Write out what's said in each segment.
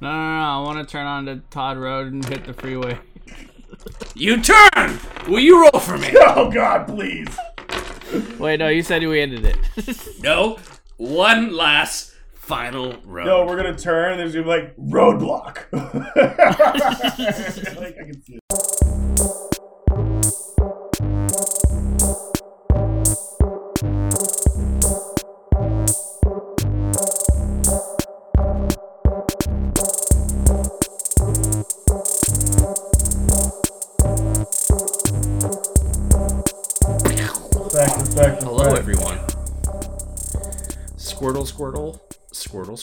No, no, no. I want to turn on to Todd Road and hit the freeway. You turn. Will you roll for me? Oh God, please. Wait, no, you said we ended it. No. One last final road. No, we're gonna turn. There's gonna be like roadblock. like, I can see it.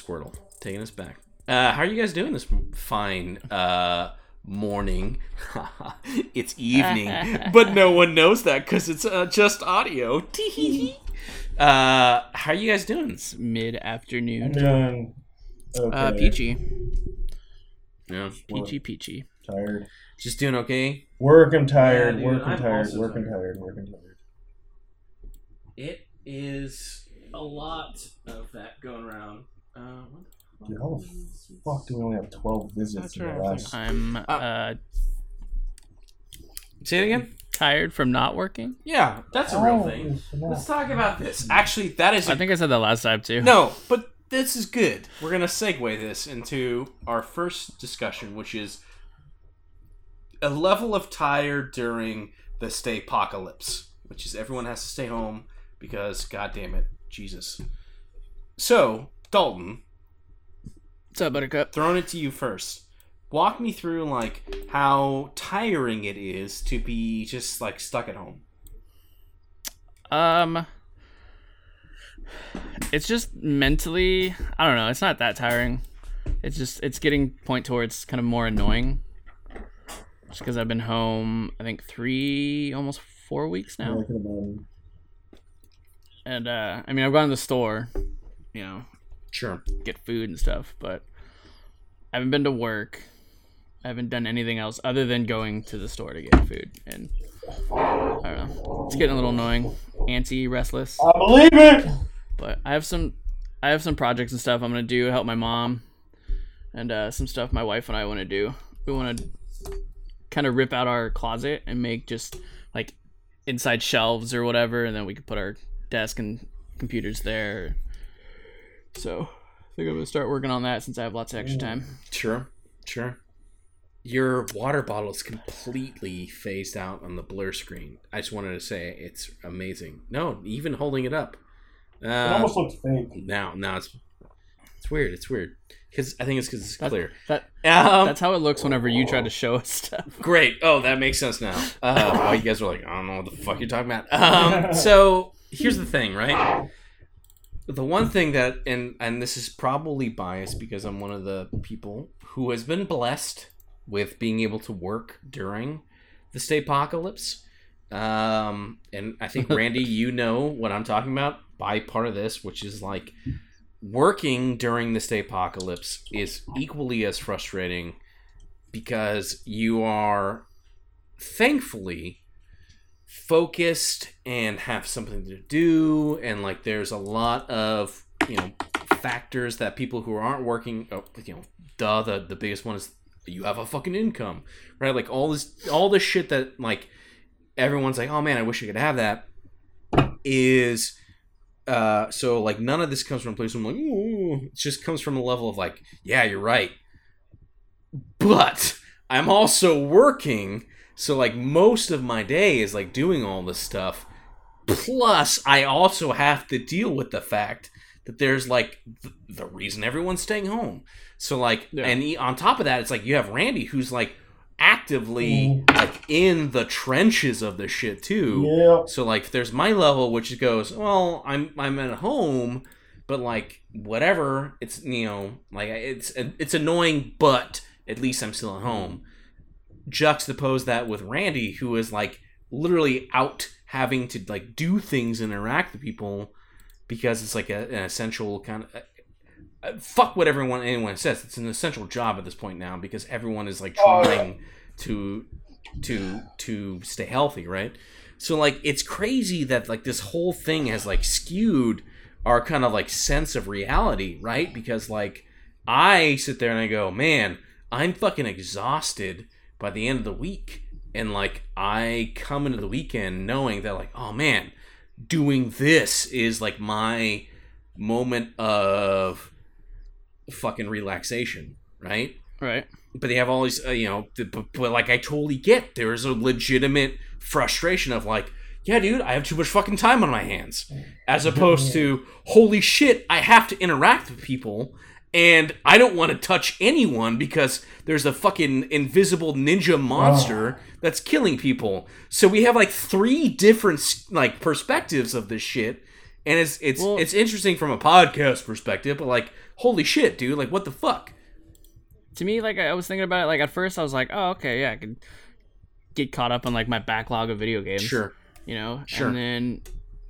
Squirtle, Squirtle. Taking us back. Uh, how are you guys doing this fine uh, morning? it's evening, but no one knows that because it's uh, just audio. Uh, how are you guys doing? This mid afternoon. Doing okay. Uh, peachy. Yeah, Peachy, peachy. Tired. just doing okay. Working tired. Yeah, dude, working I'm tired. also Working tired. tired. Working tired. It is a lot of that going around. Uh, what Dude, how the fuck do we only have 12 visits in the last? I'm uh, Say it again. tired from not working. Yeah, that's a real thing. Let's talk about this. Actually, that is. I think I said that last time too. no, but this is good. We're gonna segue this into our first discussion, which is a level of tired during the stay apocalypse, which is everyone has to stay home because, god damn it, Jesus. So, Dalton, What's up, Buttercup? throwing it to you first. Walk me through like how tiring it is to be just like stuck at home. Um, it's just mentally. I don't know. It's not that tiring. It's just it's getting point towards kind of more annoying. Just because I've been home, I think three, almost four weeks now, I can imagine. and uh, I mean I've gone to the store, you know, Sure. get food and stuff, but I haven't been to work. I haven't done anything else other than going to the store to get food, and I don't know. It's getting a little annoying, antsy, restless. I believe it. but I have some I have some projects and stuff I'm gonna do help my mom, and uh, some stuff my wife and I want to do. We want to kind of rip out our closet and make just like inside shelves or whatever, and then we could put our desk and computers there. So I think I'm gonna start working on that since I have lots of extra time. Sure, sure. Your water bottle is completely phased out on the blur screen. I just wanted to say it's amazing. No, even holding it up. Uh, It almost looks fake. now, now it's it's weird. It's weird because I think it's because it's That- clear. That Um, that's how it looks whenever you try to show us stuff. Great. Oh, that makes sense now. Uh, well, you guys are like, I don't know what the fuck you're talking about. Um, so here's the thing, right? The one thing that, and and this is probably biased because I'm one of the people who has been blessed with being able to work during the stay apocalypse. Um, and I think Randy, you know what I'm talking about by part of this, which is like working during the stay apocalypse is equally as frustrating because you are thankfully focused and have something to do and like there's a lot of you know factors that people who aren't working oh, you know duh the, the biggest one is you have a fucking income right like all this all this shit that like everyone's like oh man i wish i could have that is uh so like none of this comes from a place where i'm like Ooh. it just comes from a level of like yeah you're right but i'm also working so like most of my day is like doing all this stuff plus i also have to deal with the fact that there's like th- the reason everyone's staying home so like Yeah. and e- on top of that it's like you have randy who's like actively Mm. like in the trenches of the shit too Yeah. so like there's my level which goes, well, I'm I'm at home, but like whatever, it's you know, like it's it's annoying, but at least I'm still at home. Juxtapose that with Randy who is like literally out having to like do things and interact with people because it's like a, an essential kind of uh, fuck what everyone anyone says. It's an essential job at this point now because everyone is like Oh, trying to to to stay healthy, right? So like it's crazy that like this whole thing has like skewed our kind of like sense of reality, right? Because like I sit there and I go, man, I'm fucking exhausted by the end of the week. And like, I come into the weekend knowing that, like, oh man, doing this is like my moment of fucking relaxation, right? Right. But they have all these, uh, you know, but, but like, I totally get there is a legitimate frustration of like, yeah, dude, I have too much fucking time on my hands. As opposed to, holy shit, I have to interact with people and I don't want to touch anyone because there's a fucking invisible ninja monster that's killing people. So we have like three different like perspectives of this shit. And it's it's Well- it's interesting from a podcast perspective, but like holy shit, dude, like what the fuck? To me, like I was thinking about it. Like at first, I was like, "Oh, okay, yeah, I could get caught up on like my backlog of video games." Sure. you know Sure. and then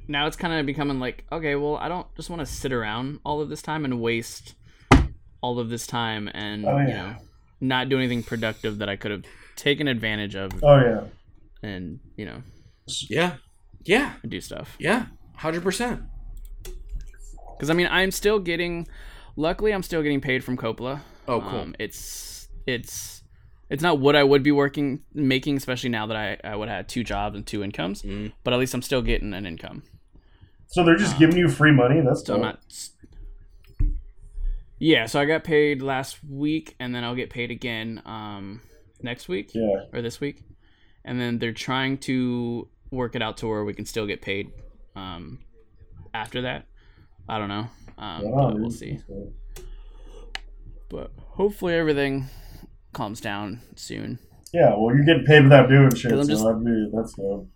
now it's kind of becoming like okay well i don't just want to sit around all of this time and waste all of this time and Oh, you know not do anything productive that i could have taken advantage of Oh yeah. and you know Yeah. Yeah. do stuff Yeah. Hundred percent. because i mean i'm still getting luckily i'm still getting paid from coppola Oh cool. um, it's it's it's not what i would be working making especially now that i, I would have two jobs and two incomes Mm. but at least i'm still getting an income So they're just giving you free money. That's So I'm not. Yeah, so I got paid last week, and then I'll get paid again um, next week Yeah. or this week, and then they're trying to work it out to where we can still get paid um, after that. I don't know, um, but we'll see. But hopefully everything calms down soon. Yeah. Well, you're getting paid without doing shit, so just- that'd be, that's dope.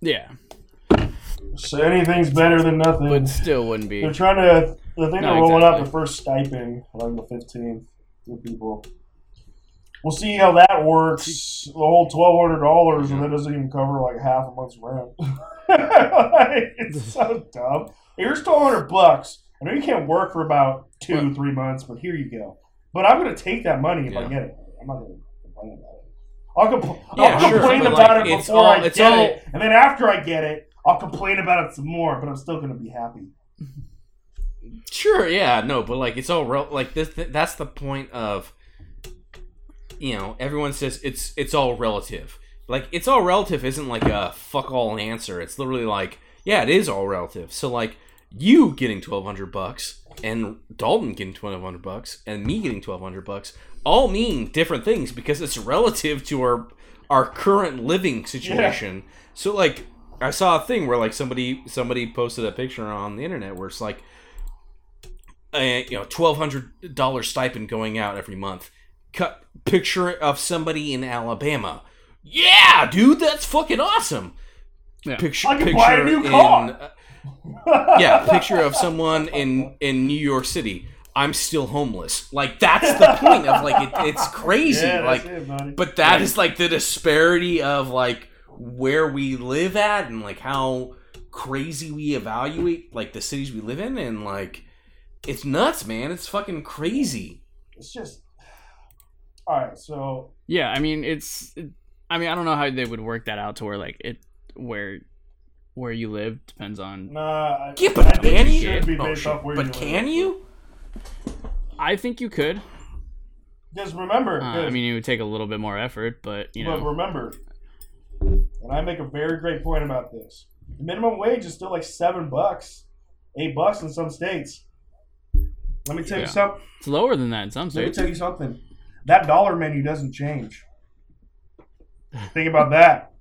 Yeah, So anything's better than nothing. but still wouldn't be. They're trying to. I think No, they're rolling out the first stipend on the fifteenth to people. We'll see how that works. The whole twelve hundred dollars, and that doesn't even cover like half a month's rent. Like, it's so dumb. Here's twelve hundred bucks. I know you can't work for about two, three months, but here you go. But I'm gonna take that money if I get it. I'm not gonna complain about it. I'll, compl- Yeah, I'll sure, complain about like, it before all- I it's get all- it, and then after I get it, I'll complain about it some more. But I'm still gonna be happy. Sure, yeah, no, but like it's all rel- like this. th- That's the point of, you know, everyone says it's it's all relative. Like it's all relative isn't like a fuck all answer. It's literally like, yeah, it is all relative. So like you getting twelve hundred bucks and Dalton getting twelve hundred bucks and me getting twelve hundred bucks all mean different things because it's relative to our our current living situation. So like I saw a thing where like somebody somebody posted a picture on the internet where it's like a you know twelve hundred dollar stipend going out every month. Cut picture of somebody in Alabama. Yeah, dude, that's fucking awesome. Yeah. Picture, I can picture buy a new in, uh, yeah, picture of someone in in New York City. I'm still homeless. Like that's the point of like it, it's crazy. Yeah, like, that's it, buddy. but that is like the disparity of like where we live at and like how crazy we evaluate like the cities we live in and like it's nuts, man. It's fucking crazy. it's just all right. So Yeah, I mean it's. It, I mean I don't know how they would work that out to where like it where where you live depends on. nah, I, Yeah, but think can you? be Oh, based shit. off where But you can live. you? I think you could. Just remember, Uh, I mean, it would take a little bit more effort, but you know. but remember, and I make a very great point about this. The minimum wage is still like seven bucks, eight bucks in some states. Let me tell you something. it's lower than that in some sense. Let me tell you something. That dollar menu doesn't change. Think about that.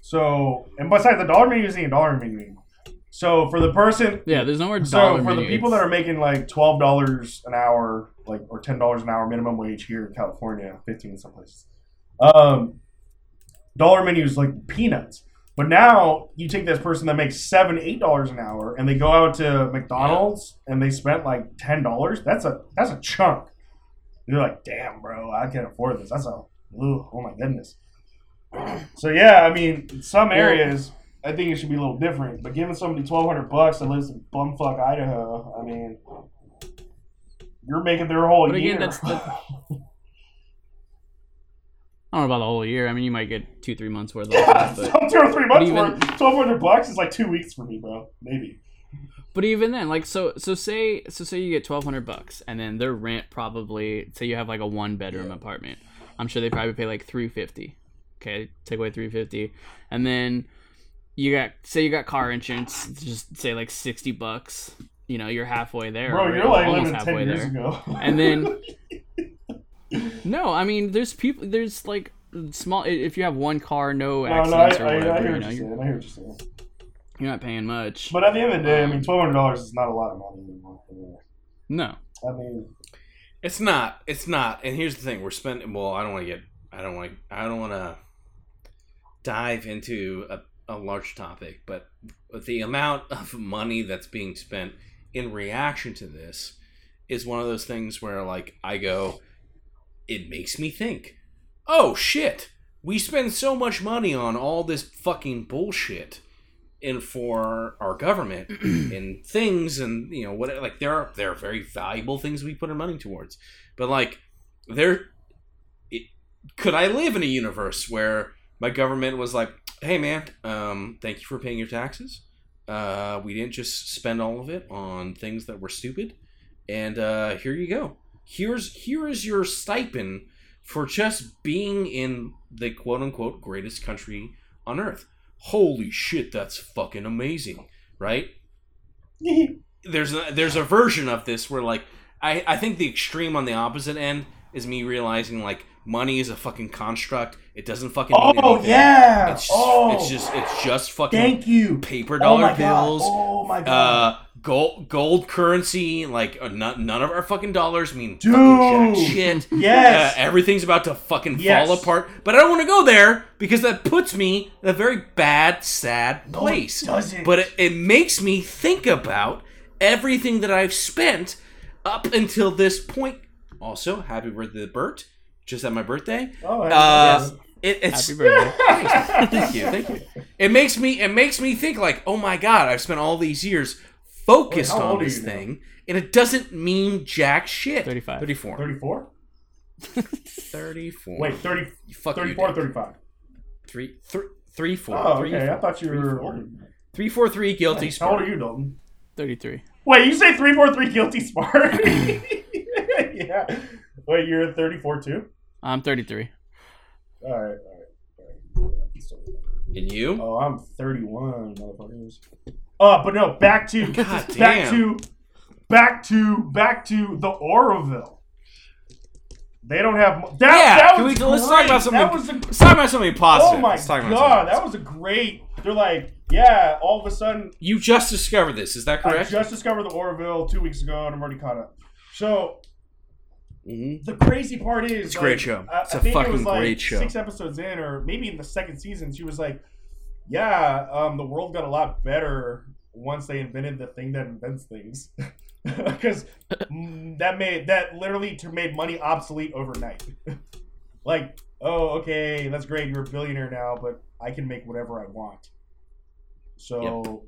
So, and besides, the dollar menu isn't a dollar menu. anymore. So, for the person, Yeah, there's nowhere so dollar So for the menu. people that are making like twelve dollars an hour, like or ten dollars an hour minimum wage here in California, fifteen in some places, um, dollar menu is like peanuts. But now you take this person that makes seven, eight dollars an hour, and they go out to McDonald's and they spent like ten dollars. That's a that's a chunk. You're like, damn, bro, I can't afford this. That's a, ooh, oh my goodness. So yeah, I mean, in some areas, I think it should be a little different. But giving somebody twelve hundred bucks that lives in bumfuck Idaho, I mean, you're making their whole But year. that's the- I don't know about the whole year. I mean, you might get two, three months worth of yeah, it, but two or three months even- worth. Twelve hundred bucks is like two weeks for me, bro. Maybe. But even then, like so, so say, so say you get twelve hundred bucks, and then their rent probably, say you have like a one bedroom apartment. I'm sure they probably pay like three fifty. Okay, take away three fifty, and then you got say you got car insurance, just say like sixty bucks. You know, you're halfway there. Bro, you're like almost halfway years there. ago. And then- No, I mean, there's people, there's like small. If you have one car, no no, no, I, accidents I, or I whatever, hear you know, you're, you're, saying. I hear what you're saying. you're not paying much. But at the end of the day, I mean, um, twelve hundred dollars is not a lot of money anymore. No, I mean, It's not. It's not. And here's the thing: we're spending. Well, I don't want to get. I don't want. I don't want to dive into a, a large topic, but the amount of money that's being spent in reaction to this is one of those things where, like, I go, it makes me think. Oh shit! We spend so much money on all this fucking bullshit, and for our government and things, and you know what? Like there are there are very valuable things we put our money towards, but like there, it, could I live in a universe where my government was like, "Hey man, um, thank you for paying your taxes. Uh, we didn't just spend all of it on things that were stupid, and uh, here you go. Here's here is your stipend." for just being in the quote unquote greatest country on earth. Holy shit, that's fucking amazing, right? There's a, there's a version of this where like I, I think the extreme on the opposite end is me realizing like money is a fucking construct. It doesn't fucking mean oh anything. yeah, It's oh, it's just it's just fucking thank you. paper dollar Oh dollar god. bills Oh my god. uh gold gold currency like uh, none, none of our fucking dollars mean fucking jack shit yes. uh, everything's about to fucking Yes. fall apart but i don't want to go there because that puts me in a very bad sad No, it place doesn't. but it, it makes me think about everything that i've spent up until this point also happy birthday to bert just at my birthday oh, uh, yes. It, it's happy birthday. thank you, thank you. It makes me it makes me think like, oh my god, I've spent all these years focused Wait, on this you now? thing, and it doesn't mean jack shit. 35. 34. 34? 34. Wait, 30, Fuck 34 you, Dick. 35? Three, three, three, four. Oh, Three, okay. I four. thought you Three, were four. older. Three, four, three, guilty. How old are you, Dalton? Thirty-three. Wait, you say 343 guilty spark? yeah. Wait, you're 34 too? I'm thirty-three. All right, all right. All right. And you? Oh, I'm 31, motherfuckers. Uh, but no, back to God back damn. to back to back to the Orville. They don't have mo- that. Yeah, that can was we- let's talk about great. That was something- a, Let's talk about something positive. oh my god, something that was a great. They're like, yeah. All of a sudden, You just discovered this, is that correct? I just discovered the Orville two weeks ago, and I'm already caught up. So Mhm. the crazy part is, It's a like, great show. I, It's I a think it was fucking like great show. Six episodes in, or maybe in the second season, she was like, "Yeah, um, the world got a lot better once they invented the thing that invents things." Because that made that literally made money obsolete overnight. like, oh, okay, that's great. You're a billionaire now, but I can make whatever I want. So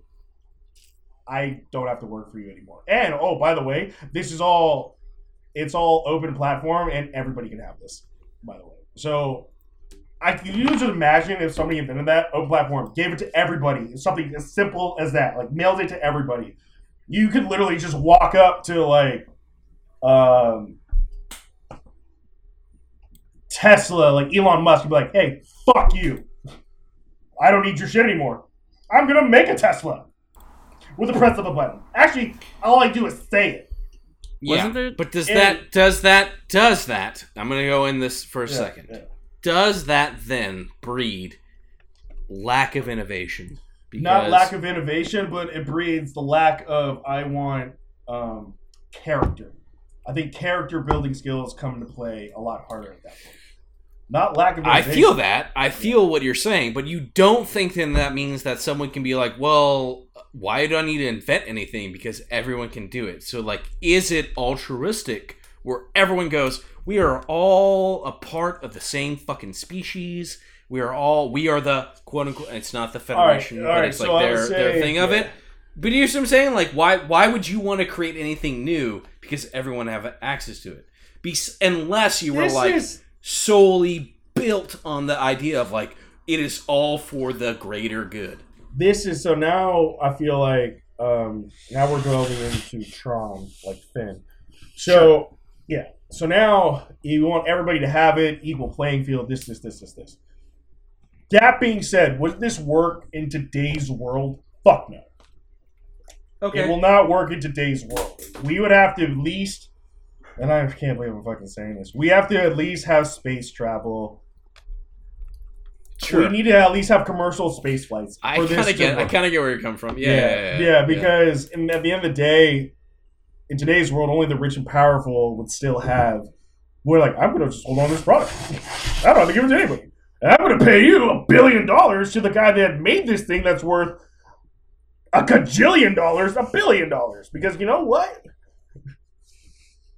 I don't have to work for you anymore. And oh, by the way, this is all it's all open platform and everybody can have this, by the way. So I can you just imagine if somebody invented that open platform, gave it to everybody, something as simple as that, like mailed it to everybody. You could literally just walk up to like um Tesla, like Elon Musk, and be like, hey, fuck you. I don't need your shit anymore. I'm gonna make a Tesla. With the press of a button. Actually, all I do is say it. Yeah, Wasn't there- but does And- that does that does that? I'm gonna go in this for a Yeah, second. yeah. Does that then breed lack of innovation? Not lack of innovation, but it breeds the lack of I want um, character. I think character building skills come into play a lot harder at that point. Not lack of I feel that. I feel what you're saying, but you don't think then that means that someone can be like, well, why do I need to invent anything? Because everyone can do it. So, like, is it altruistic where everyone goes, we are all a part of the same fucking species? We are all, we are the quote unquote, it's not the All right, Federation, all but it's so like I their, would their say- thing of it. But you know what I'm saying? Like, why why would you want to create anything new? Because everyone have access to it. Be, unless you were This like, is solely built on the idea of like it is all for the greater good. this is so now I feel like Um, now we're delving into Tron, like Finn. So yeah, so now you want everybody to have it equal playing field. This, this, this, this, this. That being said, would this work in today's world? Fuck no. Okay. It will not work in today's world. We would have to at least, and I can't believe I'm fucking saying this. We have to at least have space travel. Sure. We need to at least have commercial space flights. I kind of get. I kind of get where you're coming from. Yeah. yeah, Yeah. yeah, because in, at the end of the day, in today's world, only the rich and powerful would still have. We're like, I'm going to just hold on to this product. I don't have to give it to anybody. And I'm to pay you a billion dollars to the guy that made this thing that's worth a cajillion dollars, a billion dollars. Because you know what?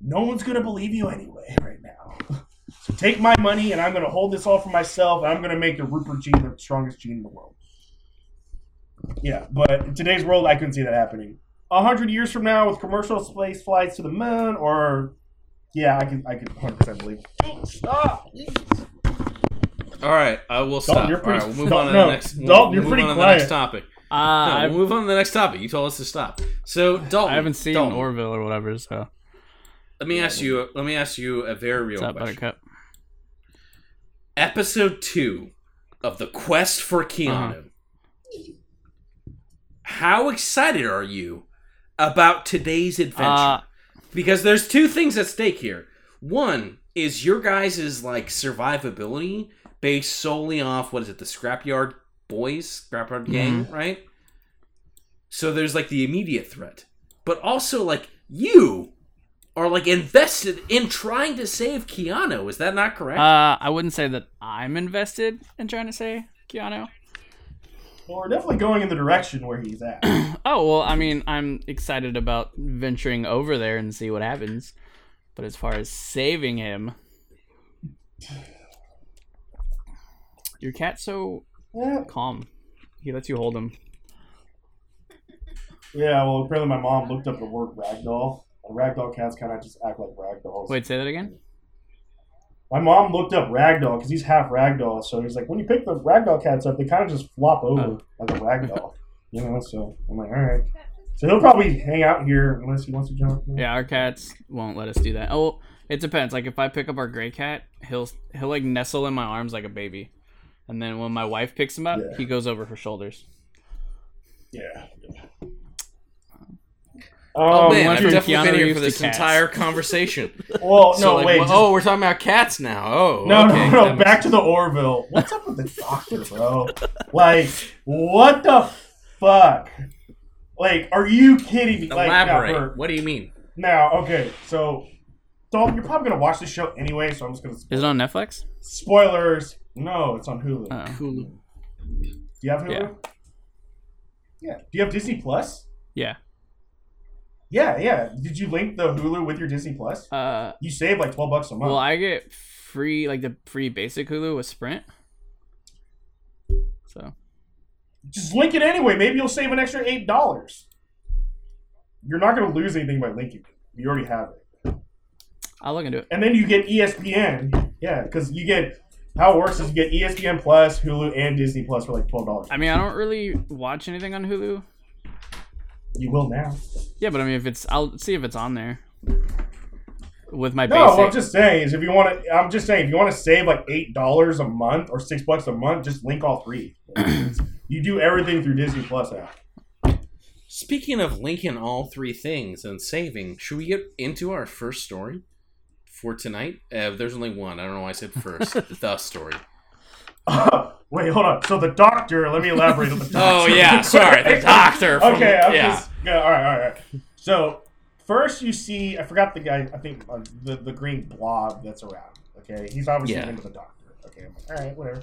No one's going to believe you anyway right now. So take my money, and I'm going to hold this all for myself, and I'm going to make the Rupert gene the strongest gene in the world. Yeah, but in today's world, I couldn't see that happening. A hundred years from now, with commercial space flights to the moon, or yeah, I can, I can 100 percent believe. Stop. All right, I will stop. you're pretty- right, we'll move Dalton, on to no, the next. we'll- Dalton, we'll you're move pretty on to the next topic. Uh, No, we'll move on to the next topic. You told us to stop. So, Dalton, I haven't seen Dalton, Orville or whatever. So Let me ask you. Let me ask you a very real what's up, question. Buttercup? Episode two of the Quest for Keanu. Uh-huh. How excited are you about today's adventure? Uh, because there's two things at stake here. One is your guys' like survivability based solely off what is it, the Scrapyard Boys, Scrapyard Gang, right? So there's like the immediate threat, but also like you are like invested in trying to save Keanu. Is that not correct? uh, I wouldn't say that I'm invested in trying to save Keanu. Well, we're definitely going in the direction where he's at. Oh well, I mean, I'm excited about venturing over there and see what happens. But as far as saving him, your cat's so yeah. calm. He lets you hold him. yeah, well, apparently my mom looked up the word ragdoll. And ragdoll cats kind of just act like ragdolls. Wait, say that again. My mom looked up ragdoll because he's half ragdoll. So he's like, when you pick the ragdoll cats up, they kind of just flop over Oh. like a ragdoll. you know, so I'm like, all right. So he'll probably hang out here unless he wants to jump. Yeah, our cats won't let us do that. Oh, it depends. Like if I pick up our gray cat, he'll he'll like nestle in my arms like a baby, and then when my wife picks him up, Yeah. he goes over her shoulders. Yeah. yeah. Oh Um, man, I've from definitely Keanu been here Reeves for this cats. entire conversation. well, no, So, like, wait. well, just- oh, we're talking about cats now. Oh, No, okay. no, no. That Back makes- to the Orville. What's up with the doctor, bro? Like, what the fuck? Like, are you kidding me? Like, Elaborate. Bert, what do you mean? now, okay, so Dalton, you're probably gonna watch this show anyway, so I'm just gonna Is it on Netflix? spoilers. No, it's on Hulu. Oh. Hulu. Do you have Hulu? Yeah. Yeah. Do you have Disney Plus? Yeah. Yeah, yeah. Did you link the Hulu with your Disney Plus? Uh, You save like twelve bucks a month. well, I get free like the free basic Hulu with Sprint. So Just link it anyway. Maybe you'll save an extra eight dollars. You're not gonna lose anything by linking it. You already have it. I'll look into it. And then you get ESPN. Yeah, because you get how it works is you get ESPN Plus, Hulu, and Disney Plus for like twelve dollars. I mean, I don't really watch anything on Hulu. You will now. Yeah, but I mean, if it's, I'll see if it's on there with my No, basic. what I'm just saying is if you want to, I'm just saying if you want to save like eight dollars a month or six bucks a month, just link all three. you do everything through Disney Plus app. Speaking of linking all three things and saving, should we get into our first story for tonight? Uh, there's only one. I don't know why I said first. the story. Wait, hold on. So the doctor, let me elaborate on the doctor. Oh yeah, sorry, the doctor. From, okay, I'm yeah. just yeah, all right, all right. So first you see, I forgot the guy. I think uh, the the green blob that's around. Okay, he's obviously Yeah. into the doctor. Okay, I'm like, all right, whatever.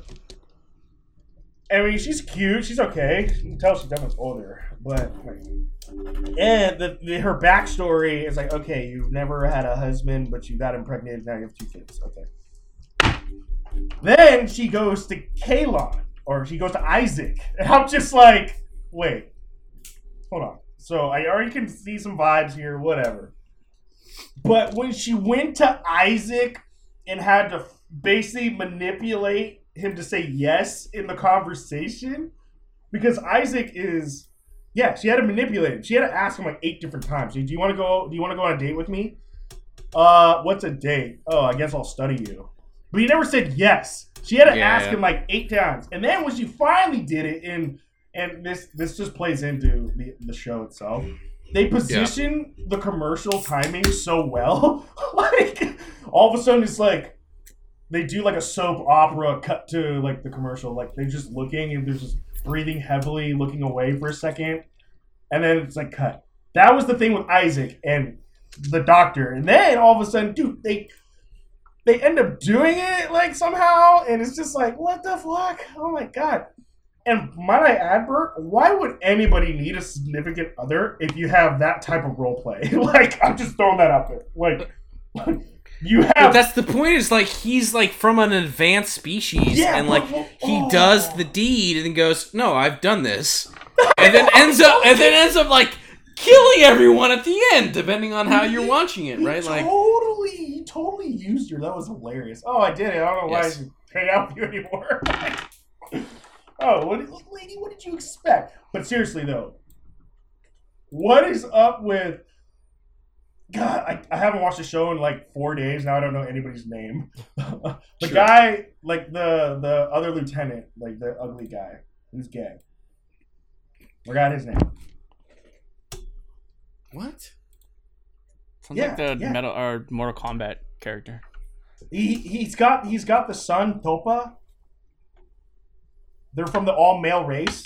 I mean, she's cute. She's okay. You can tell she's definitely older, but like, and the, the her backstory is like, okay, you've never had a husband, but you got impregnated. Now you have two kids. Okay. Then she goes to Kalon, or she goes to Isaac, and I'm just like, wait, hold on. So I already can see some vibes here, whatever. But when she went to Isaac and had to basically manipulate him to say yes in the conversation, because Isaac is Yeah, she had to manipulate him. She had to ask him like eight different times. Do you want to go? Do you want to go on a date with me? Uh, what's a date? Oh, I guess I'll study you. But he never said yes. She had to Yeah, ask yeah. him like eight times, and then when she finally did it, and and this this just plays into the the show itself. They position the commercial timing so well. like all of a sudden, it's like they do like a soap opera cut to like the commercial. Like they're just looking and they're just breathing heavily, looking away for a second, and then it's like cut. That was the thing with Isaac and the doctor, and then all of a sudden, dude, they they end up doing it like somehow, and it's just like, what the fuck? Oh my god! And might I add, Bert, why would anybody need a significant other if you have that type of role play? like, I'm just throwing that out there. Like, you But have that's the point. Is like he's like from an advanced species, Yeah, and but- like he oh. does the deed and goes, "No, I've done this," and then ends up and then ends up like killing everyone at the end, depending on how you're watching it, right? Like, totally, used her. That was hilarious. Oh, I did it. I don't know why Yes. I should hang out with you anymore. oh, what, lady, what did you expect? But seriously though, what is up with? God, I, I haven't watched the show in like four days now. I don't know anybody's name. the Sure. guy, like the the other lieutenant, like the ugly guy, who's gay. Forgot his name. what? Sounds Yeah, like the yeah. metal or Mortal Kombat character. He he's got he's got the son Topa. They're from the all male race.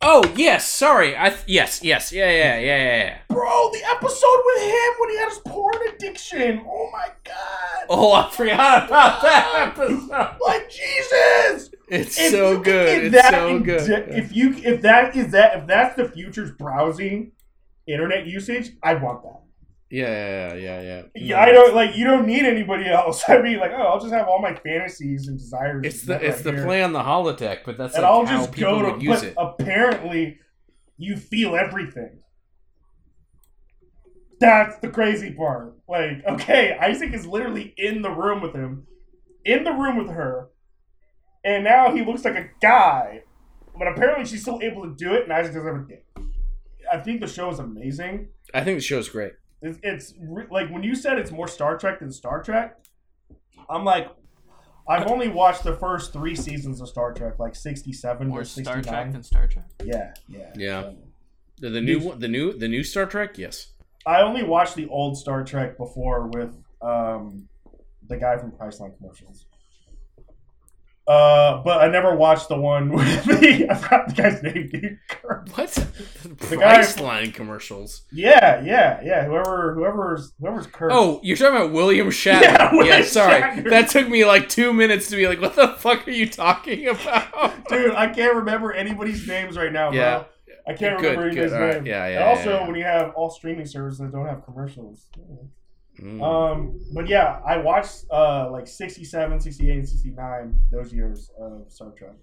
Oh yes, sorry. I th- yes, yes, yeah, yeah, yeah, yeah. yeah. Bro, the episode with him when he had his porn addiction. Oh my god. Oh, I forgot about that episode. Like Jesus. It's If so you good. It's that so in- good. If you if that is that if that's the future's browsing internet usage, I want that. Yeah, yeah, yeah, yeah. Yeah, I don't like you don't need anybody else. I mean like, oh, I'll just have all my fantasies and desires. It's the right it's the here. play on the holodeck, but that's and like I'll how just people go to. use but it. apparently, you feel everything. That's the crazy part. Like, okay, Isaac is literally in the room with him, in the room with her, and now he looks like a guy. But apparently, she's still able to do it, and Isaac doesn't have a dick. I think the show is amazing. I think the show is great. It's, it's re- like when you said it's more Star Trek than Star Trek. I'm like, I've only watched the first three seasons of Star Trek, like 67 More to Star Trek than Star Trek. Yeah, yeah, Yeah. The, the new one- the new the new Star Trek, yes. I only watched the old Star Trek before with um, the guy from Priceline commercials. Uh, but I never watched the one with the I forgot the guy's name, dude. What? guy- Priceline commercials. Yeah, yeah, yeah. Whoever, whoever's, whoever's Kurt. Oh, you're talking about William Shatner. Yeah, Yeah, sorry. Shatner. That took me like two minutes to be like, what the fuck are you talking about? dude, I can't remember anybody's names right now, Yeah. bro. I can't Good, remember good, anybody's all right. name. Yeah, yeah, And also, yeah, yeah. when you have all streaming services that don't have commercials. Mm. Um, but yeah, I watched uh like 67, 68, and 69 those years of Star Trek.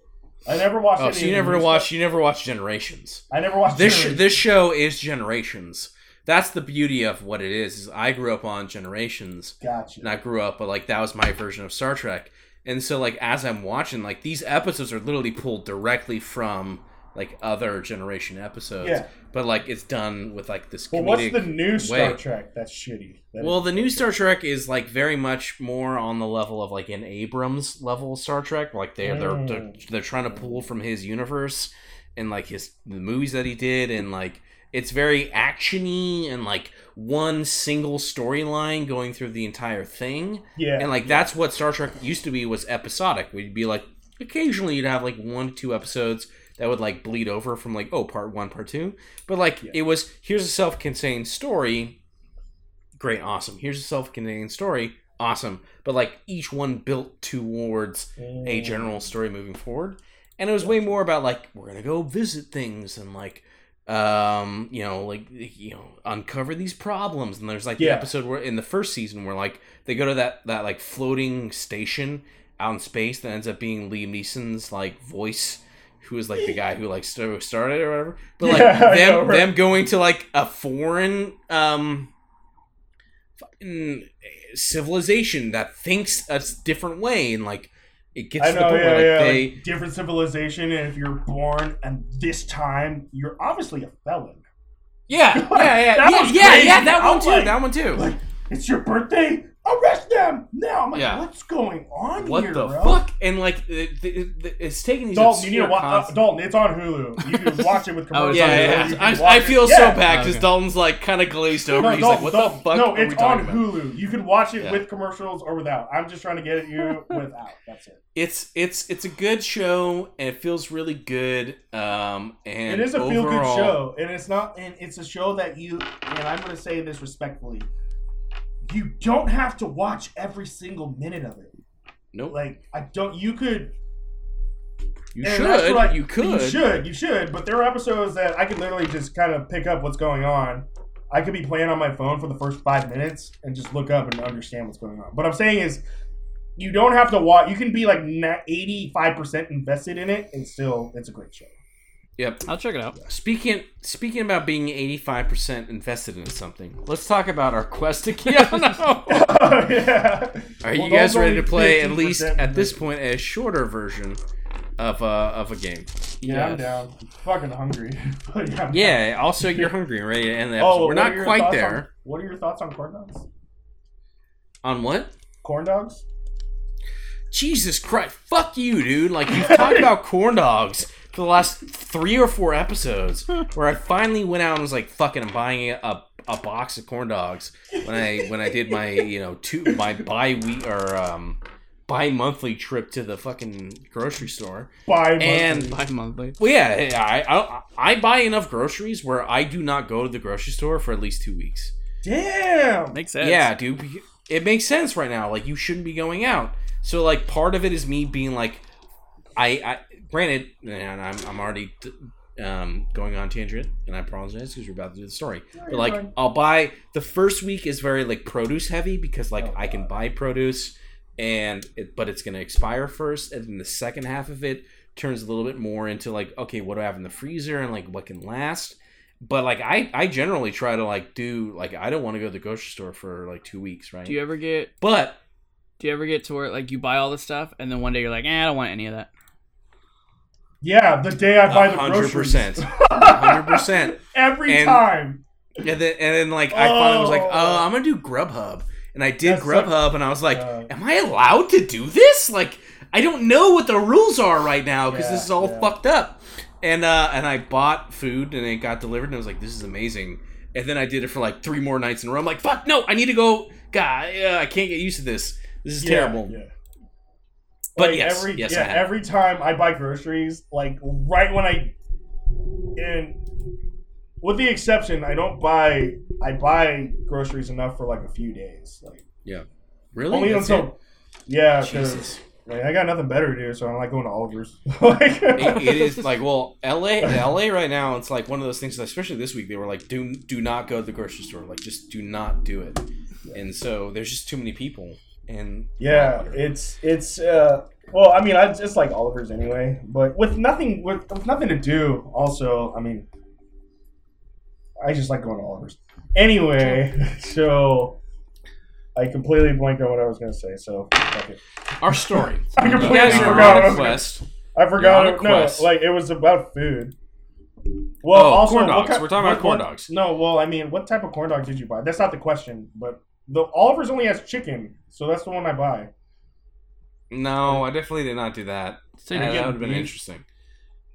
I never watched oh, any so you never watched stuff. you never watched Generations. I never watched This sh- this show is Generations. That's the beauty of what it is. Is I grew up on Generations. Gotcha. and I grew up, but like that was my version of Star Trek. And so like as I'm watching, like these episodes are literally pulled directly from like other generation episodes. Yeah. But like it's done with like this Well, what's the new Star way. Trek that's shitty? That Well, the new Star Trek is like very much more on the level of like an Abrams level Star Trek. Like they're they're they're, Mm. they're trying to pull from his universe and like his the movies that he did and like it's very actiony and like one single storyline going through the entire thing. yeah, And like that's what Star Trek used to be was episodic. We'd be like occasionally you'd have like one to two episodes that would like bleed over from like oh part one part two, but like Yeah. it was here's a self-contained story, great awesome. Here's a self-contained story, awesome. But like each one built towards a Mm. general story moving forward, and it was way more about like we're gonna go visit things and like um you know like you know uncover these problems and there's like the episode where in the first season where like they go to that that like floating station out in space that ends up being Liam Neeson's like voice who is like the guy who like st- started or whatever but like Yeah, them know, right. them going to like a foreign um fucking civilization that thinks a different way and like it gets I to the know, point yeah, where yeah. they like, different civilization, and if you're born and this time, you're obviously a felon. yeah yeah yeah That yeah yeah, yeah that one too like- that one too. Like, it's your birthday. Arrest them now! I'm like, Yeah. what's going on what here, the bro? fuck? And like it, it, it- it's taking these Dalton, you need to watch. Uh, Dalton, it's on Hulu. You can watch it with Oh, commercials. it's yeah, yeah, Hulu. yeah. You I, watch I it. feel Yeah. so bad because Okay. Dalton's like kind of glazed over. No, He's Dalton, like, "What Dalton, the fuck?" No, are it's we on about? Hulu. You can watch it Yeah. with commercials or without. I'm just trying to get at you without. That's it. It's it's it's a good show and it feels really good. Um, and it is a feel good show, and it's not. And it's a show that you. And I'm going to say this respectfully. You don't have to watch every single minute of it. Nope, Like I don't. You could. you should. I- you could. You should. You should. But there are episodes that I could literally just kind of pick up what's going on. I could be playing on my phone for the first five minutes and just look up and understand what's going on. What I'm saying is, you don't have to watch. You can be like eighty-five percent invested in it, and still, it's a great show. Yep. I'll check it out. Speaking speaking about being eighty five percent invested in something, let's talk about our quest to Keanu. yeah. Are you Well, guys ready to play at least at this invested. point a shorter version of uh, of a game? Yeah, I'm down. I'm fucking hungry. Yeah, I'm down. Yeah. Also, you're hungry and ready to end the episode. Oh, We're not quite there. On, what are your thoughts on corn dogs? On what? Corn dogs? Jesus Christ! Fuck you, dude! Like you've talked about corn dogs for the last three or four episodes, where I finally went out and was like, "Fucking, I'm buying a, a box of corn dogs." When I when I did my you know two my bi week or um bi monthly trip to the fucking grocery store. Buy And- Bi monthly. Well, yeah, I, I I buy enough groceries where I do not go to the grocery store for at least two weeks. Damn. Makes sense. Yeah, dude, it makes sense right now. Like you shouldn't be going out. So like part of it is me being like, I, I granted, and I'm I'm already um going on tangent, and I apologize because we're about to do the story. But like fine. I'll buy the first week is very like produce heavy because like Oh, I can buy produce and it, but it's gonna expire first, and then the second half of it turns a little bit more into like okay, what do I have in the freezer and like what can last. But like I, I generally try to like do like I don't want to go to the grocery store for like two weeks, right? Do you ever get but do you ever get to where like you buy all this stuff and then one day you're like, eh, I don't want any of that. Yeah, the day I buy the hundred groceries. percent, hundred percent. Every And- time. And then and then like I finally was like, Oh. oh, I'm gonna do Grubhub, and I did That's Grubhub, and I was like, Uh, am I allowed to do this? Like I don't know what the rules are right now because Yeah, this is all yeah. fucked up. And uh and I bought food and it got delivered and I was like, this is amazing. And then I did it for like three more nights in a row. I'm like, fuck no, I need to go. God, uh, I can't get used to this. This is Yeah, terrible. Yeah. But Like, yes, every, yes, I yeah, have. every time I buy groceries, like right when I, and with the exception, I don't buy. I buy groceries enough for like a few days, like yeah, Really? only That's until, yeah, it? because Jesus. like, I got nothing better to do, so I don't like going to Oliver's. like, it, it is like well la la right now it's like one of those things especially this week they were like do do not go to the grocery store like just do not do it and so there's just too many people and Yeah, it's it's uh well, I mean, I just like Oliver's anyway, but with nothing with, with nothing to do. Also, I mean, I just like going to Oliver's anyway. So I completely blanked on what I was gonna say. So fuck it. our story I you completely guys forgot what I on a quest I forgot. You're on It, a no, quest. like it was about food. Well, Oh, also corn dogs. ki- We're talking about what- corn what- dogs. No, well, I mean, what type of corn dog did you buy? That's not the question, but the Oliver's only has chicken, so that's the one I buy. no i definitely did not do that So that would have been beef? interesting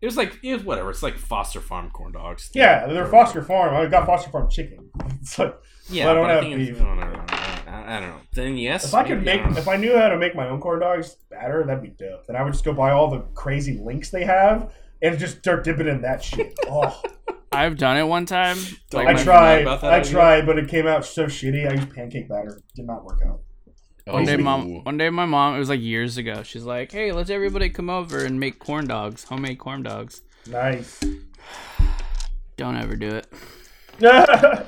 it was like it was whatever it's like foster farm corn dogs Yeah, they're Foster Farm. I got Foster Farm chicken. It's like yeah I don't have think it's- beef. I don't know. I, I don't know then yes if I could make, don't if I knew how to make my own corn dogs better, that'd be dope. Then I would just go buy all the crazy links they have and just start dipping in that shit. Oh, I've done it one time. Like I tried. I idea? tried, but it came out so shitty. I used pancake batter. Did not work out. one day, Oh. mom. One day, my mom. It was like years ago. She's like, "Hey, let's everybody come over and make corn dogs, homemade corn dogs." Nice. Don't ever do it.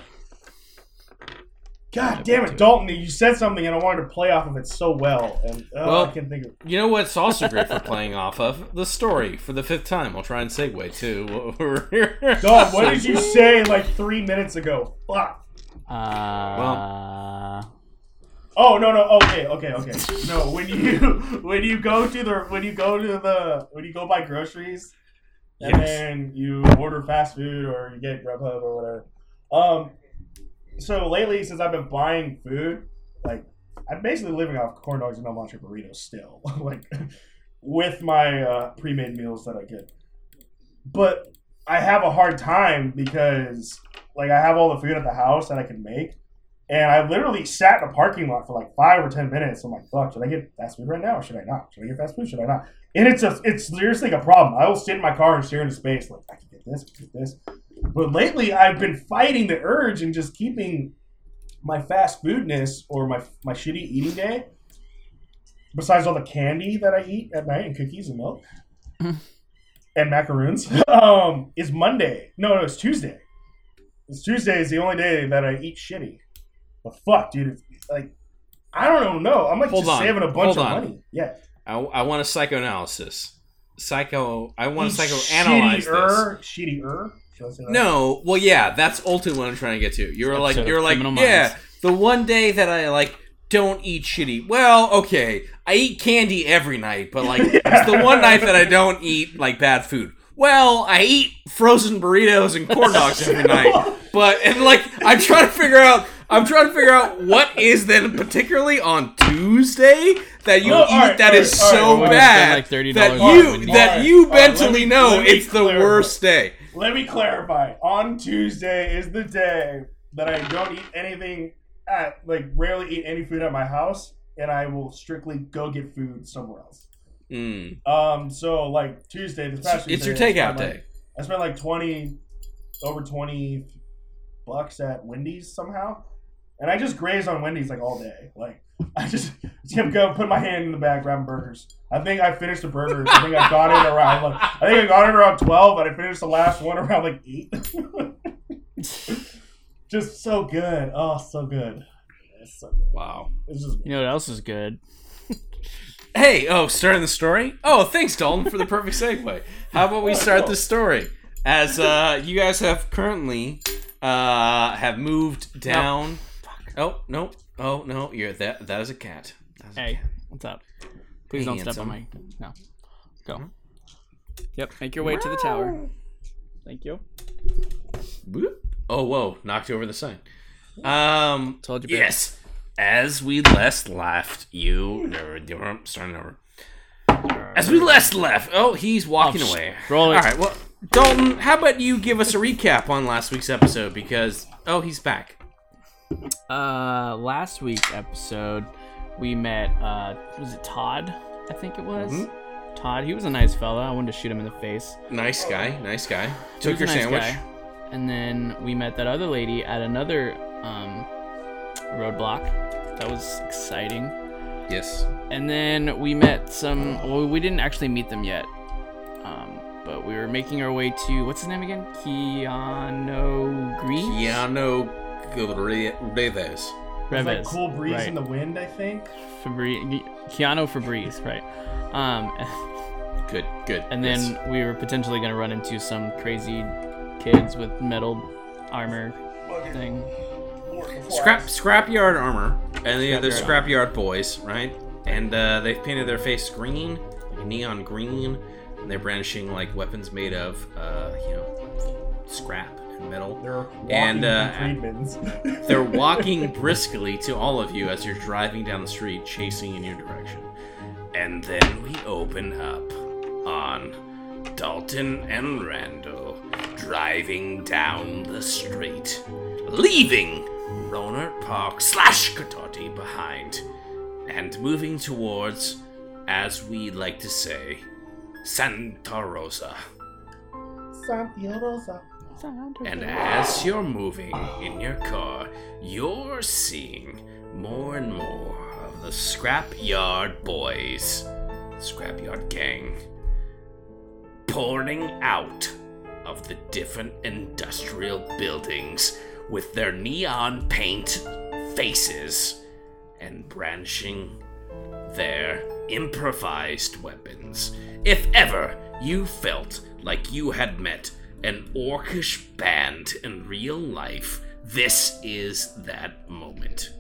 God damn it, Dalton! You said something, and I wanted to play off of it so well, and uh, Well, I can't think of. You know what's also great for playing off of? The story for the fifth time. I'll try and segue to. Dog, what did you say like three minutes ago? Fuck. Uh, Oh no no okay okay okay no when you when you go to the when you go to the when you go buy groceries and Yes. then you order fast food or you get Grubhub or whatever. Um, so lately since I've been buying food, like I'm basically living off corn dogs and El Monte burritos still, like with my uh, pre-made meals that I get. But I have a hard time because like I have all the food at the house that I can make. And I literally sat in a parking lot for like five or ten minutes. I'm like, fuck, should I get fast food right now or should I not? Should I get fast food? Should I not? And it's a, it's seriously a problem. I will sit in my car and stare into space like, I can get this, I can get this. But lately, I've been fighting the urge and just keeping my fast foodness or my my shitty eating day. Besides all the candy that I eat at night and cookies and milk and macaroons, um, is Monday. No, no, it's Tuesday. It's Tuesday is the only day that I eat shitty. But fuck, dude, like I don't know. I'm like Hold just on, saving a bunch hold of on. money. Yeah. I, I want a psychoanalysis. Psycho. I want to psychoanalyze this. Shittier, shittier. Should that? No, well, yeah, that's ultimately what I'm trying to get to. You're like, Episode of you're like, Criminal yeah, Minds. the one day that I like don't eat shitty. Well, okay, I eat candy every night, but like, it's the one night that I don't eat like bad food. Well, I eat frozen burritos and corn dogs every night, but and like, I'm trying to figure out. I'm trying to figure out what is then particularly on Tuesday that you No, eat alright, that is alright, so alright, bad like, $30 that you that you alright, mentally me- know let me it's the worst day. Let me clarify. On Tuesday is the day that I don't eat anything at like rarely eat any food at my house, and I will strictly go get food somewhere else. Mm. Um, so like Tuesday, this past It's your Tuesday, I takeout spent, like- day. I spent like twenty, over twenty bucks at Wendy's somehow, and I just grazed on Wendy's like all day. Like I just, just kept going, put my hand in the bag, grabbing burgers. I think I finished the burgers. I think I got it around like I think I got it around twelve, but I finished the last one around like eight. just so good. Oh, so good. It's so good. Wow. It's just You know what else is good? Hey, oh, starting the story? Oh, thanks, Dalton, for the perfect segue. How about we start the story? As uh, you guys have currently uh, have moved down. Oh no! Oh no! You're that. That is a cat. That is a Hey, cat. what's up? Please Hey, don't step on my. handsome. No. Go. Yep. Make your way to the tower. Thank you. Boop. Oh whoa! Knocked over the sign. Um. Told you. babe. Yes. As we last left, you. Starting over. As we last left. Oh, he's walking Oh, sh- away. roll it. All right. Well, Dalton, how about you give us a recap on last week's episode? Because oh, he's back. Uh, last week's episode, we met. Uh, was it Todd? I think it was. Mhm. Todd. He was a nice fella. I wanted to shoot him in the face. Nice guy. Nice guy. Took your nice sandwich. guy. And then we met that other lady at another um, roadblock. That was exciting. Yes. And then we met some. Well, we didn't actually meet them yet. Um, but we were making our way to what's his name again? Keanu Greaves. Keanu Reeves. It's like Reeves. cool breeze right. in the wind. I think. Fabri- Keanu Fabrice, right? Um, Good. Good. and Yes. then we were potentially gonna run into some crazy kids with metal armor thing. Scrap Scrapyard armor, and the other Scrapyard Scrapyard boys, right? And uh, they've painted their face green, like neon green, and they're brandishing like weapons made of, uh, you know, scrap metal. They're walking And, uh. They're walking briskly to all of you as you're driving down the street, chasing in your direction. And then we open up on Dalton and Randall driving down the street, leaving Rohnert Park slash Cotati behind, and moving towards, as we like to say, Santa Rosa. Santa Rosa. And as you're moving in your car, you're seeing more and more of the Scrapyard Boys, Scrapyard Gang, pouring out of the different industrial buildings with their neon paint faces and brandishing their improvised weapons. If ever you felt like you had met an orcish band in real life, this is that moment.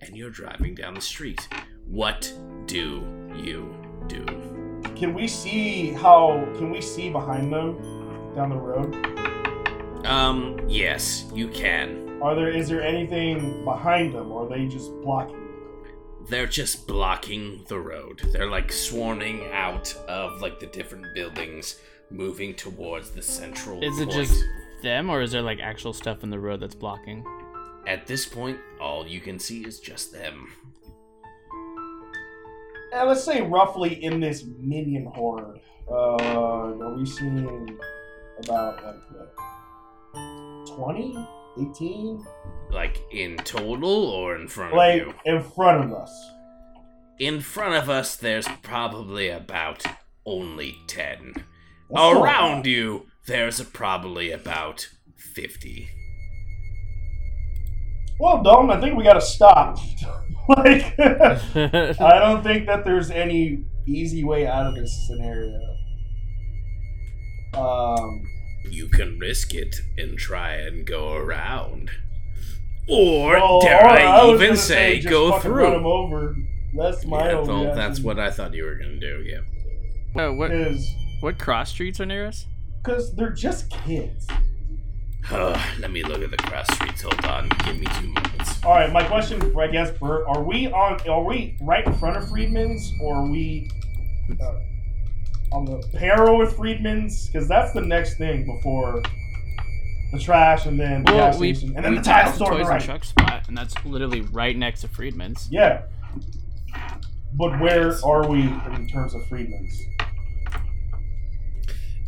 and you're driving down the street. What do you do? Can we see how? Can we see behind them down the road? Um, yes, you can. Are there? Is there anything behind them, or are they just blocking? They're just blocking the road. They're like swarming out of like the different buildings, moving towards the central. Is it point. just them, or is there like actual stuff in the road that's blocking? At this point, all you can see is just them. Uh, let's say roughly in this minion horde, uh, are we seeing about like what, 20, 18? Like in total or in front Like of you? in front of us. In front of us, there's probably about only 10. That's Around you, there's probably about 50. Well, Dalton, I think we gotta stop. like, I don't think that there's any easy way out of this scenario. Um, You can risk it and try and go around. Or, well, dare or I, was even gonna say, just go fucking Run him through? over. That's my Yeah, own. well, that's what I thought you were gonna do, yeah. Uh, what Because what cross streets are near us? because they're just kids. Uh, let me look at the cross streets. Hold on. Give me two moments. All right, my question, I guess, Bert, are we on? Are we right in front of Friedman's, or are we uh, on the parallel with Friedman's? Because that's the next thing before the trash, and then the gas we station, and then we the tile store. on Toys the and Right. Truck spot, and that's literally right next to Friedman's. Yeah, but where are we in terms of Friedman's?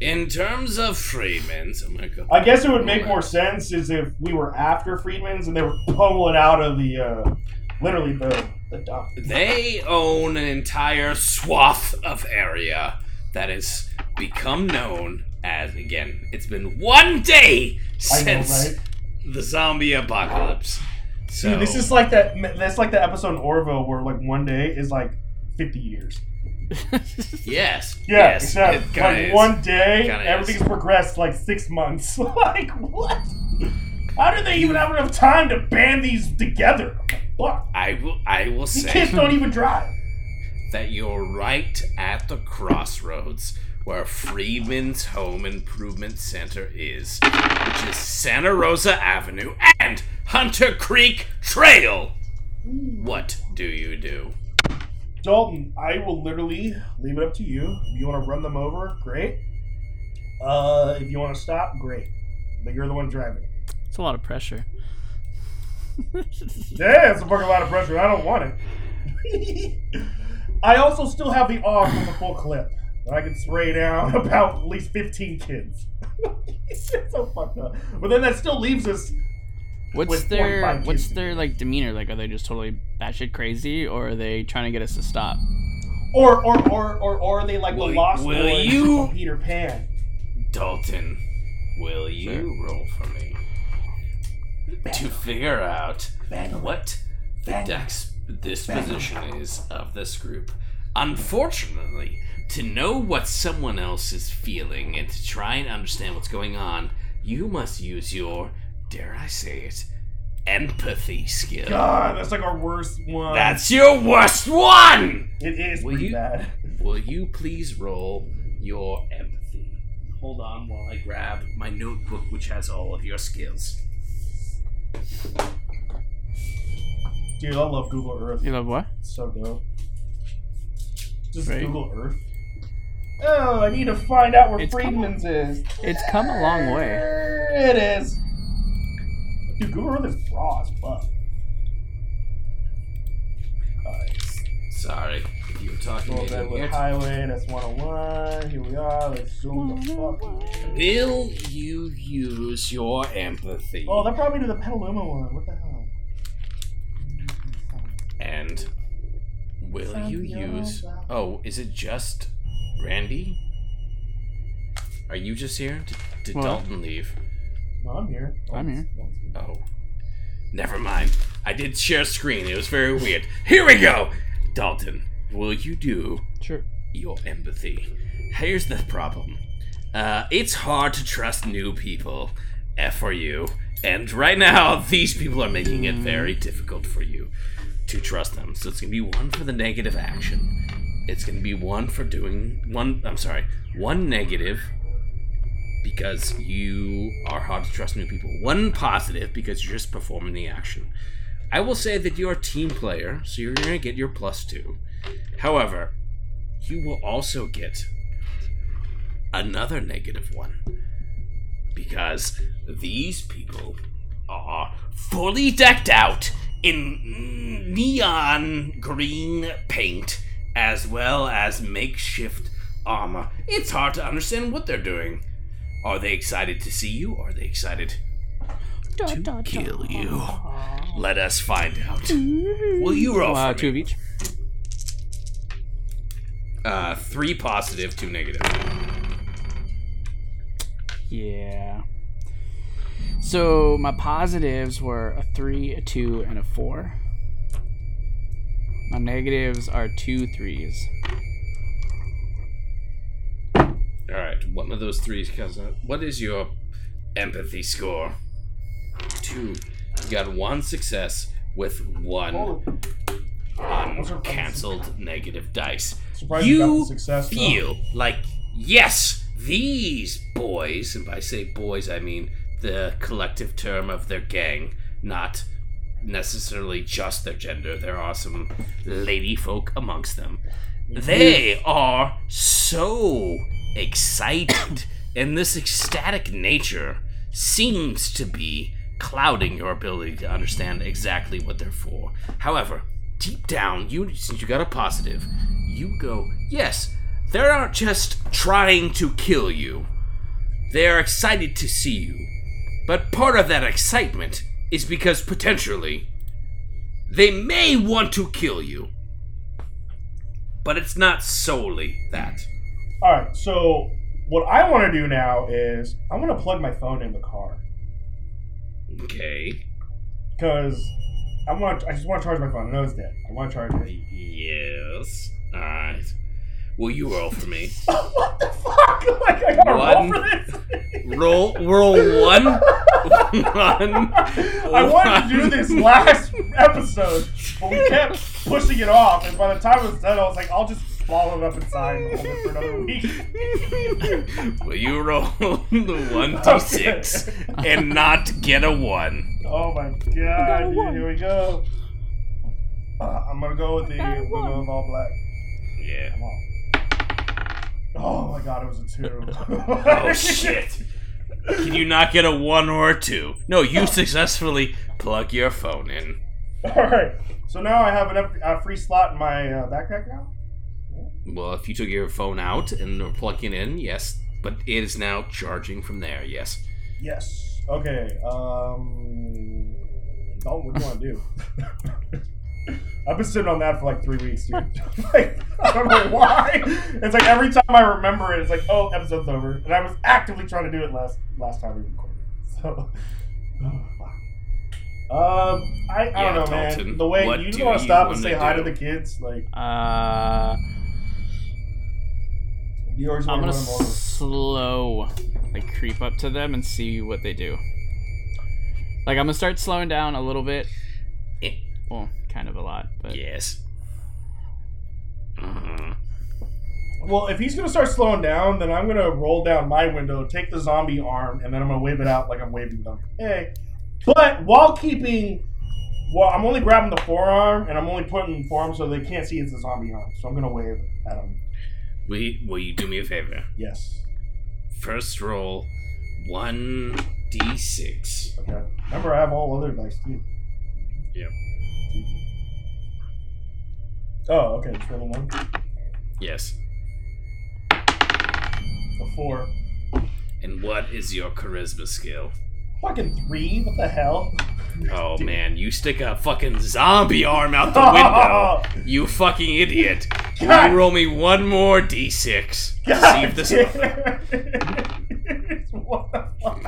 In terms of Friedman's, I'm gonna go. I guess it would make more sense is if we were after Friedman's and they were pulling out of the, uh, literally the the dump. They own an entire swath of area that has become known as, again, it's been one day I know, since right? the zombie apocalypse. So, Dude, this is like that. That's like the episode in Orville where like one day is like fifty years. yes, Yeah, yes, exactly. it Like is. one day, Kinda everything's is. progressed like six months. like what? How do they even have enough time to band these together? Fuck. I will, I will These say kids don't even drive. that you're right at the crossroads where Friedman's Home Improvement Center is, which is Santa Rosa Avenue and Hunter Creek Trail. What do you do? Dalton, I will literally leave it up to you. If you want to run them over, great. Uh, if you want to stop, great. But you're the one driving. It's a lot of pressure. Yeah, it's a fucking lot of pressure. I don't want it. I also still have the off from the full clip that I can spray down about at least 15 kids. it's so fucked up. But then that still leaves us. What's With their 45 what's their like demeanor? Like, are they just totally batshit crazy, or are they trying to get us to stop? Or or or or, or are they like Will- the Lost will Boys you- Peter Pan? Dalton, will you roll for me to figure out what the dex disposition is of this group? Unfortunately, to know what someone else is feeling and to try and understand what's going on, you must use your, dare I say it, empathy skill. God, that's like our worst one. That's your worst one! it is Will pretty you- bad. Will you please roll your empathy? Hold on while I grab my notebook, which has all of your skills. Dude, I love Google Earth. You love what? It's so dope. Just Right. Google Earth. Oh, I need to find out where It's Friedman's is. It's come a long way. There it is. Dude, Google Earth is raw as fuck. Alright. Sorry, if you were talking Well, to me. Redwood Here. Highway, that's 101. Here we are. Let's zoom the fuck in. Will you use your empathy? Oh, that brought me to the Petaluma one. What the hell? and will you use? Oh, is it just Randy? Are you just here? Did, did What? Dalton leave? No, I'm here. I'm here. Oh. Never mind. I did share screen. It was very weird. Here we go! Dalton, will you do Sure. your empathy? Here's the problem. Uh, it's hard to trust new people uh, for you. And right now, these people are making it very difficult for you. to trust them. So it's gonna be one for the negative action. It's gonna be one for doing one. I'm sorry, one negative because you are hard to trust new people. One positive because you're just performing the action. I will say that you're a team player, so you're gonna get your plus two. However, you will also get another negative one because these people are fully decked out in neon green paint as well as makeshift armor. It's hard to understand what they're doing. Are they excited to see you? Are they excited to kill you? Let us find out. Will you roll Uh, for two me? of each. Uh, three positive, two negative. Yeah. So my positives were a three, a two, and a four. My negatives are two threes. All right, one of those threes comes out. Uh, what is your empathy score? Two. You got one success with one Oh, uncancelled negative dice. surprised you got You the success. though. feel like yes, these boys, and by say boys I mean the collective term of their gang, not necessarily just their gender. There are some lady folk amongst them. They are so excited, and this ecstatic nature seems to be clouding your ability to understand exactly what they're for. However, deep down, you since you got a positive, you go, yes, they aren't just trying to kill you. They are excited to see you. But part of that excitement is because potentially they may want to kill you. But it's not solely that. All right, so what I want to do now is I want to plug my phone in the car Okay. because I want. I just want to charge my phone. I know it's dead. I want to charge it. Yes. Alright. Will you roll for me? what the fuck? Like I gotta One. roll for this. roll roll one. one. I wanted to do this last episode, but we kept pushing it off. And by the time it was done, I was like, I'll just swallow it up inside and hold it for another week. Will you roll the one d six and not get a one? Oh my god, dude, here we go. Uh, I'm gonna go with the I'm gonna go all black. Yeah. Come on. Oh my god, it was a two. Oh shit. Can you not get a one or a two? No, you successfully plug your phone in. Alright, so now I have an ep- a free slot in my uh, backpack now? Well, if you took your phone out and were plugging in, yes. But it is now charging from there, yes. Yes. Okay, um. Oh, what do you want to do? I've been sitting on that for like three weeks, dude. like, I don't know why. It's like every time I remember it, it's like, oh, episode's over. And I was actively trying to do it last last time we recorded. So, oh, fuck. Um, I, I Yeah, don't know, Dalton, man. The way what you just want to stop and wanna say hi to the kids, like Uh, you I'm gonna to run them over. slow, like creep up to them and see what they do. Like I'm gonna start slowing down a little bit. Eh. Well, kind of a lot, but Yes. Uh-huh. Well, if he's gonna start slowing down, then I'm gonna roll down my window, take the zombie arm, and then I'm gonna wave it out like I'm waving them. Hey, but while keeping, well, I'm only grabbing the forearm and I'm only putting forearm so they can't see it's a zombie arm. So I'm gonna wave at them. Will you, will you do me a favor? Yes. First roll 1d6. Okay. Remember, I have all other dice too. Yep. Oh, okay. Just roll one. Yes. A four. And what is your charisma skill? Fucking three. What the hell? Oh man, you stick a fucking zombie arm out the window. You fucking idiot. God. you roll me one more d6? See if this. what the fuck?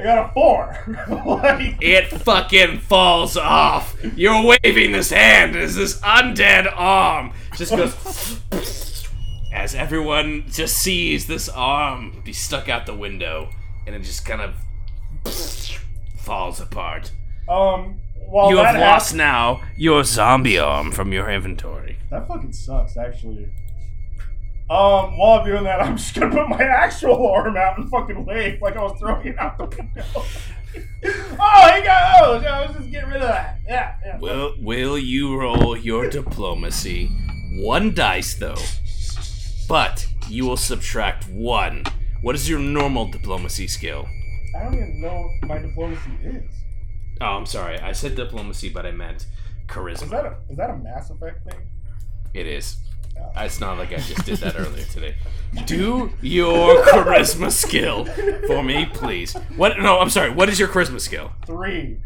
I got a four. like, It fucking falls off. You're waving this hand as this undead arm just goes. as everyone just sees this arm be stuck out the window, and it just kind of falls apart. um, while you have lost now your zombie arm from your inventory. That fucking sucks, actually. Um, while I'm doing that, I'm just gonna put my actual arm out and fucking wave like I was throwing it out the window. oh, he got. Oh, I was just getting rid of that. Yeah, yeah. Will Will you roll your diplomacy? One dice though, but you will subtract one. What is your normal diplomacy skill? I don't even know what my diplomacy is. Oh, I'm sorry. I said diplomacy, but I meant charisma. Is that a is that a Mass Effect thing? It is. It's not like I just did that earlier today. Do your charisma skill for me, please. What? No, I'm sorry. What is your charisma skill? Three.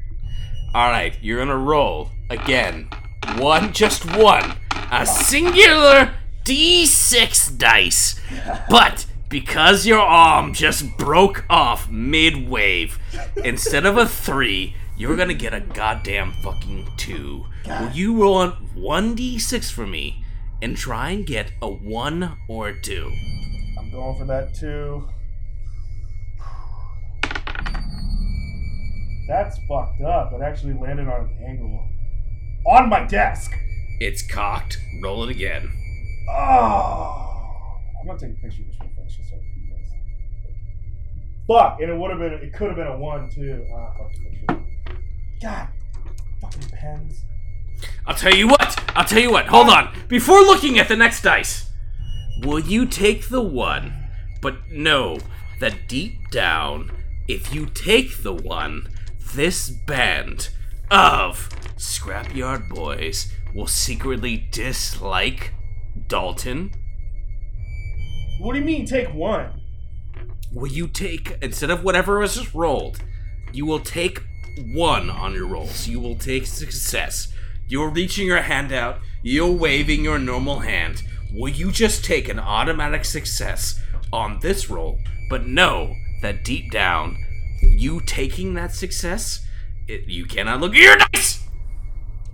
All right, you're gonna roll again. One, just one, a singular D6 dice. But because your arm just broke off mid wave, instead of a three, you're gonna get a goddamn fucking two. Will you roll on one D6 for me and try and get a one or a two? I'm going for that too. That's fucked up. It actually landed on an angle. On my desk. It's cocked. Roll it again. Oh, I'm gonna take a picture of this real fast just so. Fuck, and it would have been, it could have been a one too. Ah, fuck the picture. God, fucking pens. I'll tell you what. I'll tell you what. Hold on. Before looking at the next dice, will you take the one, but know that deep down, if you take the one, this band of Scrapyard Boys will secretly dislike Dalton? What do you mean take one? Will you take, instead of whatever was just rolled, you will take one on your rolls. You will take success. You're reaching your hand out, you're waving your normal hand. Will you just take an automatic success on this roll, but know that deep down, you taking that success, it, you cannot look at your dice!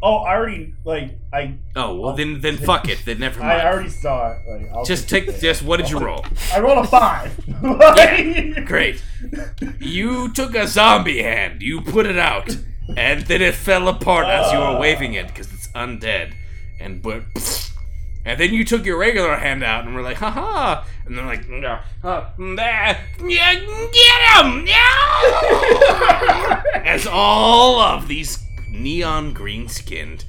Oh, I already like I Oh, well then then fuck it. Then never I already saw it. Like, I'll just take, it. just, what did you roll? I rolled a five. yeah, Great. You took a zombie hand, you put it out, and then it fell apart as you were waving it because it's undead. And but, and then you took your regular hand out and were like, haha, and they're like, "Yeah, uh, nah, get him, yeah! as all of these neon green skinned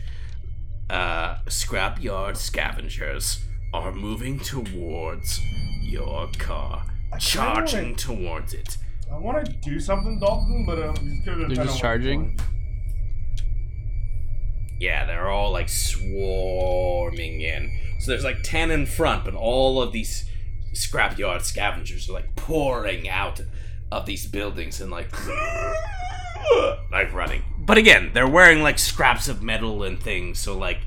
uh, scrapyard scavengers are moving towards your car, charging towards it. I want to do something, Dalton, but um, it's gonna They're just charging? Yeah, they're all like swarming in. So there's like 10 in front, but all of these scrapyard scavengers are like pouring out of these buildings and like like running. But again, they're wearing like scraps of metal and things, so like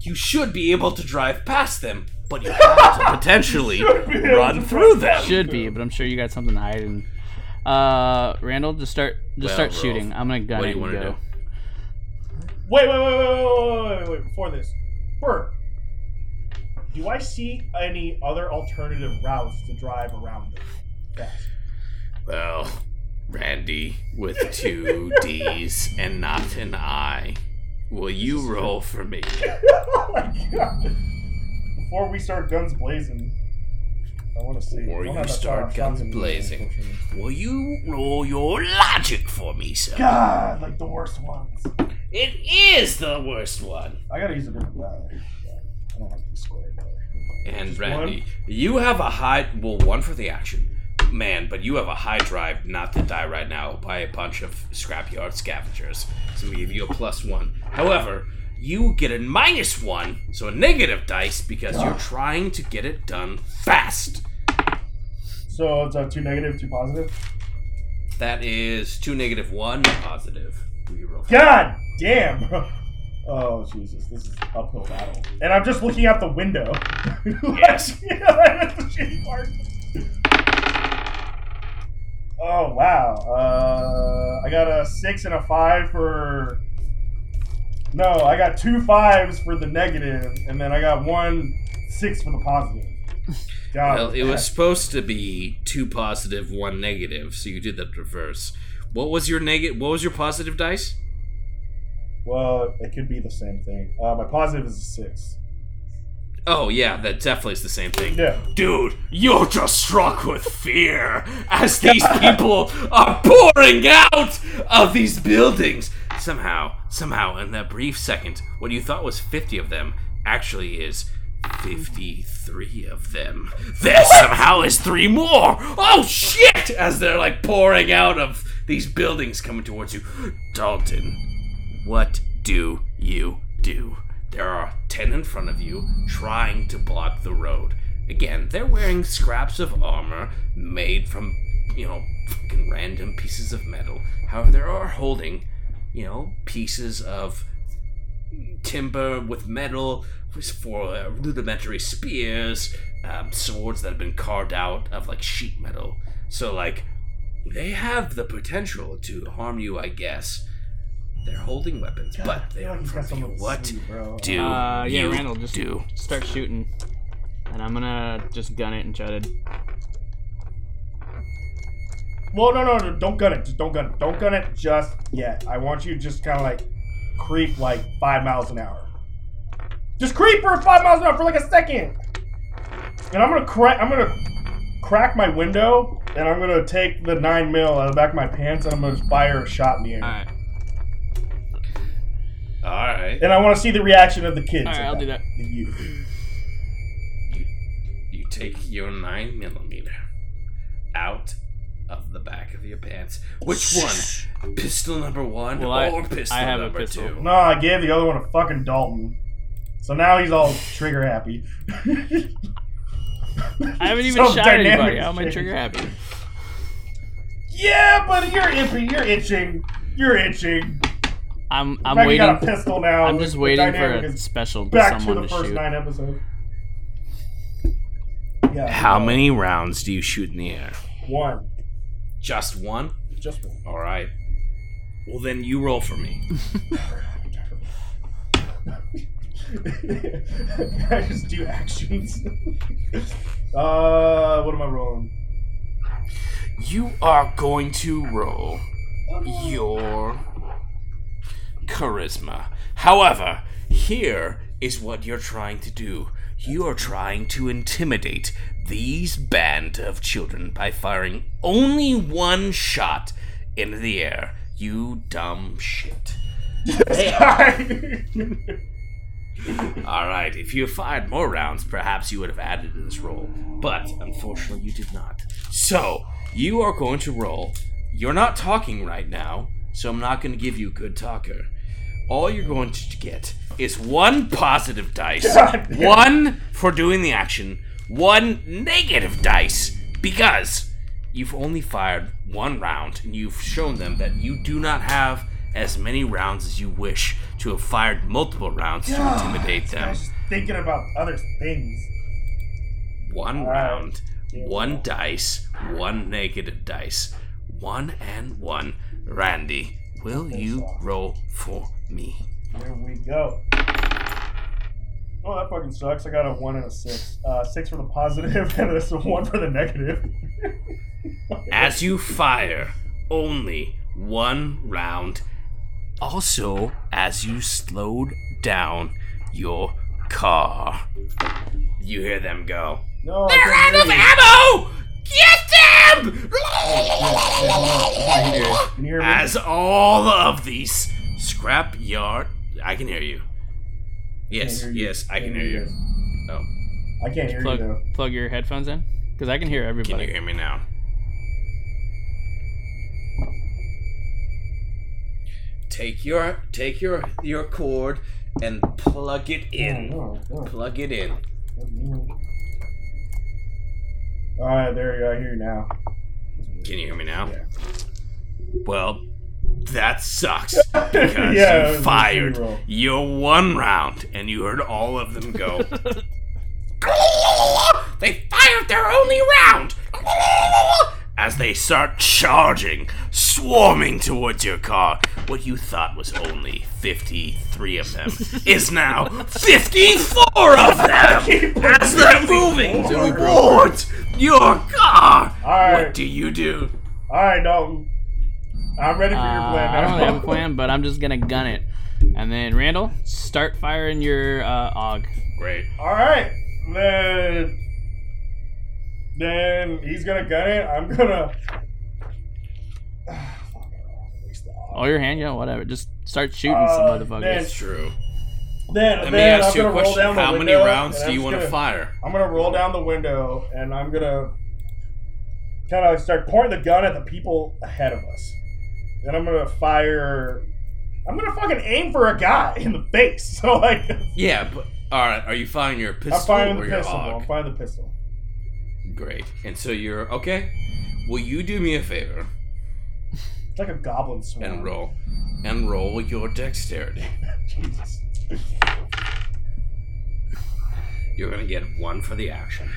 you should be able to drive past them, but you have to potentially Should be able run through them. Should be, but I'm sure you got something to hide. And uh, Randall, just start, just Well, start Rolf, shooting. I'm gonna gun what do you and wanna go. do? Wait, wait, wait, wait, wait, wait, wait, wait, before this. Bert, do I see any other alternative routes to drive around this? Fast? Well, Randy with two D's and not an I. Will you roll for me? oh my god. Before we start guns blazing, I want to see. Before you start guns blazing. Will you roll your logic for me, sir? God, like the worst ones. It is the worst one. I gotta use a different die. I don't like this square die. And Just Randy, you have a high well, one for the action, man, but you have a high drive not to die right now by a bunch of scrapyard scavengers. So we give you a plus one. However, you get a minus one, so a negative dice because you're trying to get it done fast. So it's a two negative, two positive. That is two negative one positive. We roll. God damn, bro. Oh Jesus, this is uphill battle. And I'm just looking out the window. Yes. that's the shitty part. Oh wow. Uh, I got a six and a five for. No, I got two fives for the negative, and then I got one six for the positive. God, Well, it was supposed to be two positive, one negative, so you did the reverse. What was your negative? What was your positive dice? Well, it could be the same thing. Uh, my positive is a six. Oh yeah, that definitely is the same thing. Yeah. Dude, you're just struck with fear as these people are pouring out of these buildings. Somehow, somehow, in that brief second, what you thought was 50 of them actually is 53 of them. There somehow is three more! Oh shit! As they're like pouring out of these buildings coming towards you. Dalton, what do you do? There are 10 in front of you trying to block the road. Again, they're wearing scraps of armor made from, you know, fucking random pieces of metal. However, they are holding, you know, pieces of timber with metal for uh, rudimentary spears, um, swords that have been carved out of like sheet metal. So, like, they have the potential to harm you, I guess. They're holding weapons, but they are in front of you. What do Uh, yeah, you Randall, just do? start shooting, and I'm gonna just gun it and try to. Well, no, no, no, don't gun it. Just don't gun it. Don't gun it just yet. I want you to just kind of like creep like five miles an hour. Just creep for five miles an hour for like a second. And I'm gonna crack. I'm gonna crack my window, and I'm gonna take the nine mil out of the back of my pants, and I'm gonna fire a shot in the air. All right, All right. And I want to see the reaction of the kids. all right, I'll do that. Youth. You, you take your nine millimeter out of the back of your pants. Which one? Pistol number one Well, I- or pistol I have a number pistol. two? No, I gave the other one to fucking Dalton. So now he's all trigger happy. I haven't even So shot dynamic anybody. How am I trigger happy? Yeah, but you're itchy. You're itching. You're itching. I'm I'm Maybe waiting. got a pistol now. I'm just waiting for a special to back to someone the to first shoot. nine episodes. Yeah. How many rounds do you shoot in the air? One. Just one? Just one. All right. Well, then you roll for me. I just do actions? uh, what am I rolling? You are going to roll your charisma. However, here is what you're trying to do. You are trying to intimidate these band of children by firing only one shot into the air. You dumb shit. All right, if you fired more rounds, perhaps you would have added to this roll. But unfortunately, you did not. So, you are going to roll. You're not talking right now, so I'm not going to give you a good talker. All you're going to get is one positive dice, one for doing the action, one negative dice because you've only fired one round and you've shown them that you do not have as many rounds as you wish to have fired multiple rounds to intimidate I them. was just thinking about other things. One round, one dice, one negative dice, one and one. Randy, will you roll for me? Here we go. Oh, that fucking sucks. I got a one and a six. Uh, six for the positive, and this a one for the negative. As you fire only one round, also as you slowed down your car, you hear them go. no, They're out of ammo! Get them! Can you hear me? As all of these scrap yard, I can hear you. Yes, Can't hear you. yes, I can hear you. guys. Oh, I can't hear Plug you though. plug your headphones in, because I can hear everybody. can you hear me now? Take your take your your cord and plug it oh, in. Oh, no, no. Plug it in. All right, there you go. I hear you now. Can you hear me now? Yeah. Well, that sucks because Yeah, you fired shitty roll. your one round and you heard all of them go. they fired their only round as they start charging, swarming towards your car. What you thought was only 53 of them is now 54 of them as they're moving oh towards your car. All right. What do you do? All right, Dalton. I'm ready Uh, for your plan I don't really have a plan, but I'm just gonna gun it. And then Randall, start firing your uh, AUG. Great. All right, then. Then he's gonna gun it. I'm gonna. Fuck it, I'll waste the Oh, your hand, yeah, whatever. Just start shooting Uh, some motherfuckers. That's true. Then, Let me then ask I'm you a question. How many rounds do you want to gonna- fire? I'm gonna roll down the window and I'm gonna kind of start pointing the gun at the people ahead of us. Then I'm gonna fire. I'm gonna fucking aim for a guy in the face. So like, Yeah, but all right. Are you firing your pistol I'm firing or the your pistol. AUG? I'm firing the pistol. Great. And so you're okay. Will you do me a favor It's like a goblin swarm. and roll and roll your dexterity? Jesus. You're gonna get one for the action.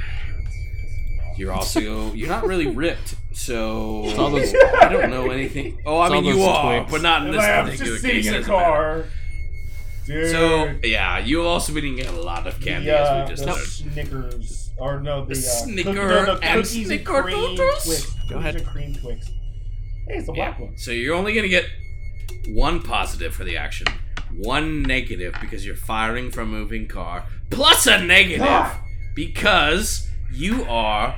You're also you're not really ripped, so It's all those- I don't know anything. Oh, I mean you are, twigs. but not in And this I'm particular just case. in a car. Dude. So yeah, you also been getting a lot of candy the, uh, as we just the. Snickers, or no, the, The uh, Snicker cook- the, the and cookies and Snickerdoodles? cream Go Twix. Cookies ahead. and cream Twix. Hey, it's a black Yeah. one. So you're only gonna get one positive for the action, one negative because you're firing from a moving car, plus a negative God. because you are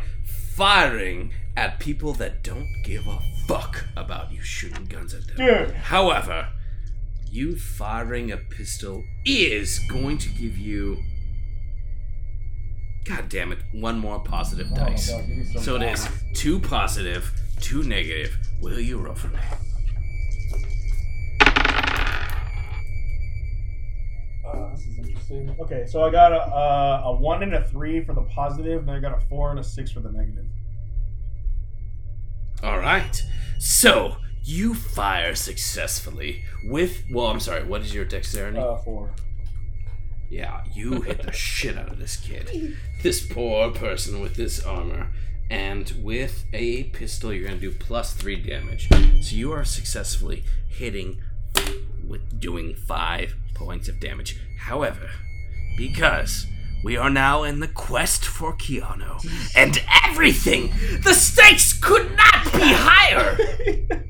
firing at people that don't give a fuck about you shooting guns at them. Dude. However, you firing a pistol is going to give you. God damn it! One more positive Oh dice. God, give me some so it is two positive, two negative. Will you roll for me? This is interesting. Okay, so I got a, uh, a one and a three for the positive, and I got a four and a six for the negative. All right. So you fire successfully with. Well, I'm sorry. What is your dexterity? Uh, four. Yeah, you hit the shit out of this kid. This poor person with this armor. And with a pistol, you're going to do plus three damage. So you are successfully hitting with doing five points of damage. However, because we are now in the quest for Keanu and everything, the stakes could not be higher.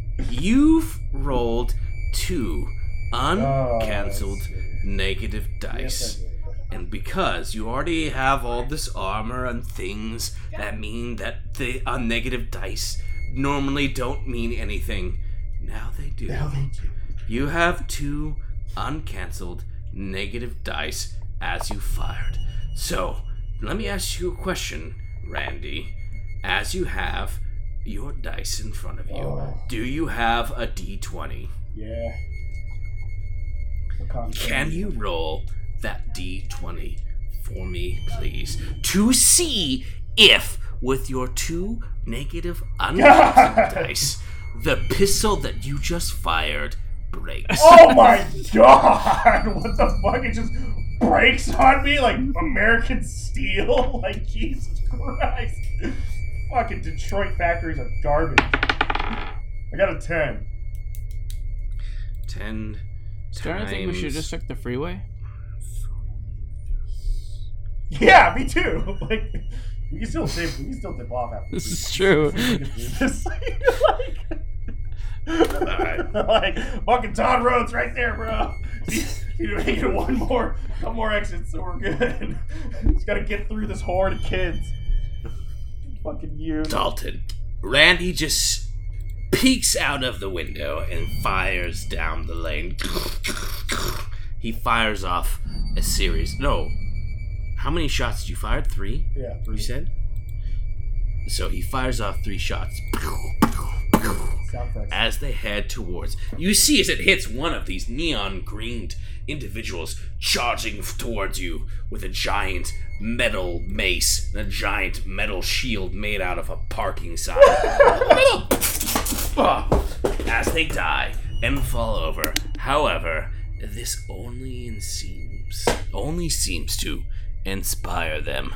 You've rolled two uncancelled Oh, negative dice. Yes, And because you already have all this armor and things that mean that the uh, negative dice normally don't mean anything, now they do. Now thank you. You have two uncancelled negative dice as you fired. So, let me ask you a question, Randy. As you have your dice in front of you, Oh. do you have a d20? Yeah. What kind of- Can you roll that d20 for me, please? To see if, with your two negative uncancelled dice, the pistol that you just fired breaks. Oh my god! What the fuck? It just breaks on me like American steel? Like, Jesus Christ. Fucking Detroit factories are garbage. I got a 10. 10 Starting to think we should times- just took the freeway. Yeah, me too. Like, we can still dip, we can still dip off after This this. is true. This, like, like, fucking Todd Road's right there, bro. You need one more, one more exit, so we're good. Just gotta get through this horde of kids. Fucking you. Dalton. Randy just peeks out of the window and fires down the lane. he fires off a series. No. How many shots did you fire? Three? Yeah, three. You said? So he fires off three shots. As they head towards. You see as it hits one of these neon greened individuals charging towards you with a giant metal mace and a giant metal shield made out of a parking sign. Ah. as they die and fall over. However, this only seems only seems to inspire them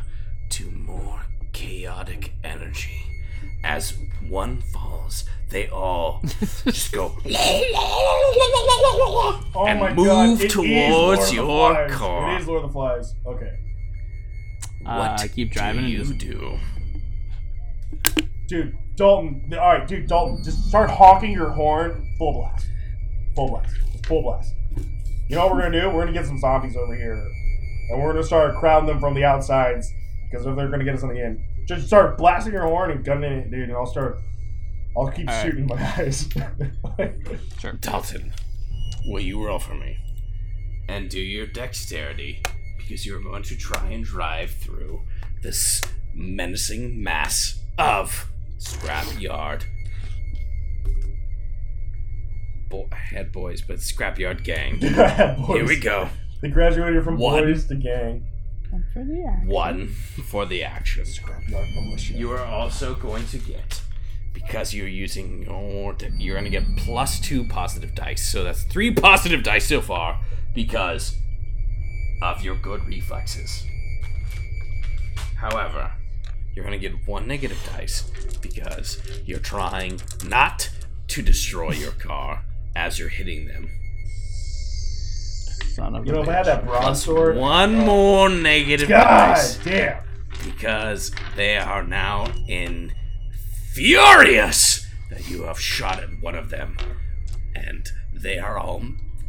to more chaotic energy. As one falls, they all just go Oh and my move god. it is towards Lord of the your Flies. car. It is Lord of the Flies. Okay. What Uh, keep driving do and you just do? Dude, Dalton. Alright, dude, Dalton. Just start honking your horn. Full blast. Full blast. Just full blast. You know what we're gonna do? We're gonna get some zombies over here, and we're gonna start crowding them from the outsides because they're gonna get us on the end, just start blasting your horn and gunning it, dude, and I'll start. I'll keep All right. shooting my guys. Sure. Dalton, will you roll for me? And do your dexterity, because you're going to try and drive through this menacing mass of scrapyard. Bo- head boys, but scrapyard gang. Here we go. They graduated from One. boys to gang. For the act. One for the action. You are also going to get because you're using your you're going to get plus 2 positive dice. So that's 3 positive dice so far because of your good reflexes. However, you're going to get one negative dice because you're trying not to destroy your car as you're hitting them. Son of You a know, if I bitch. had that broadsword. One oh. more negative God dice. damn. because they are now in furious that you have shot at one of them and they are all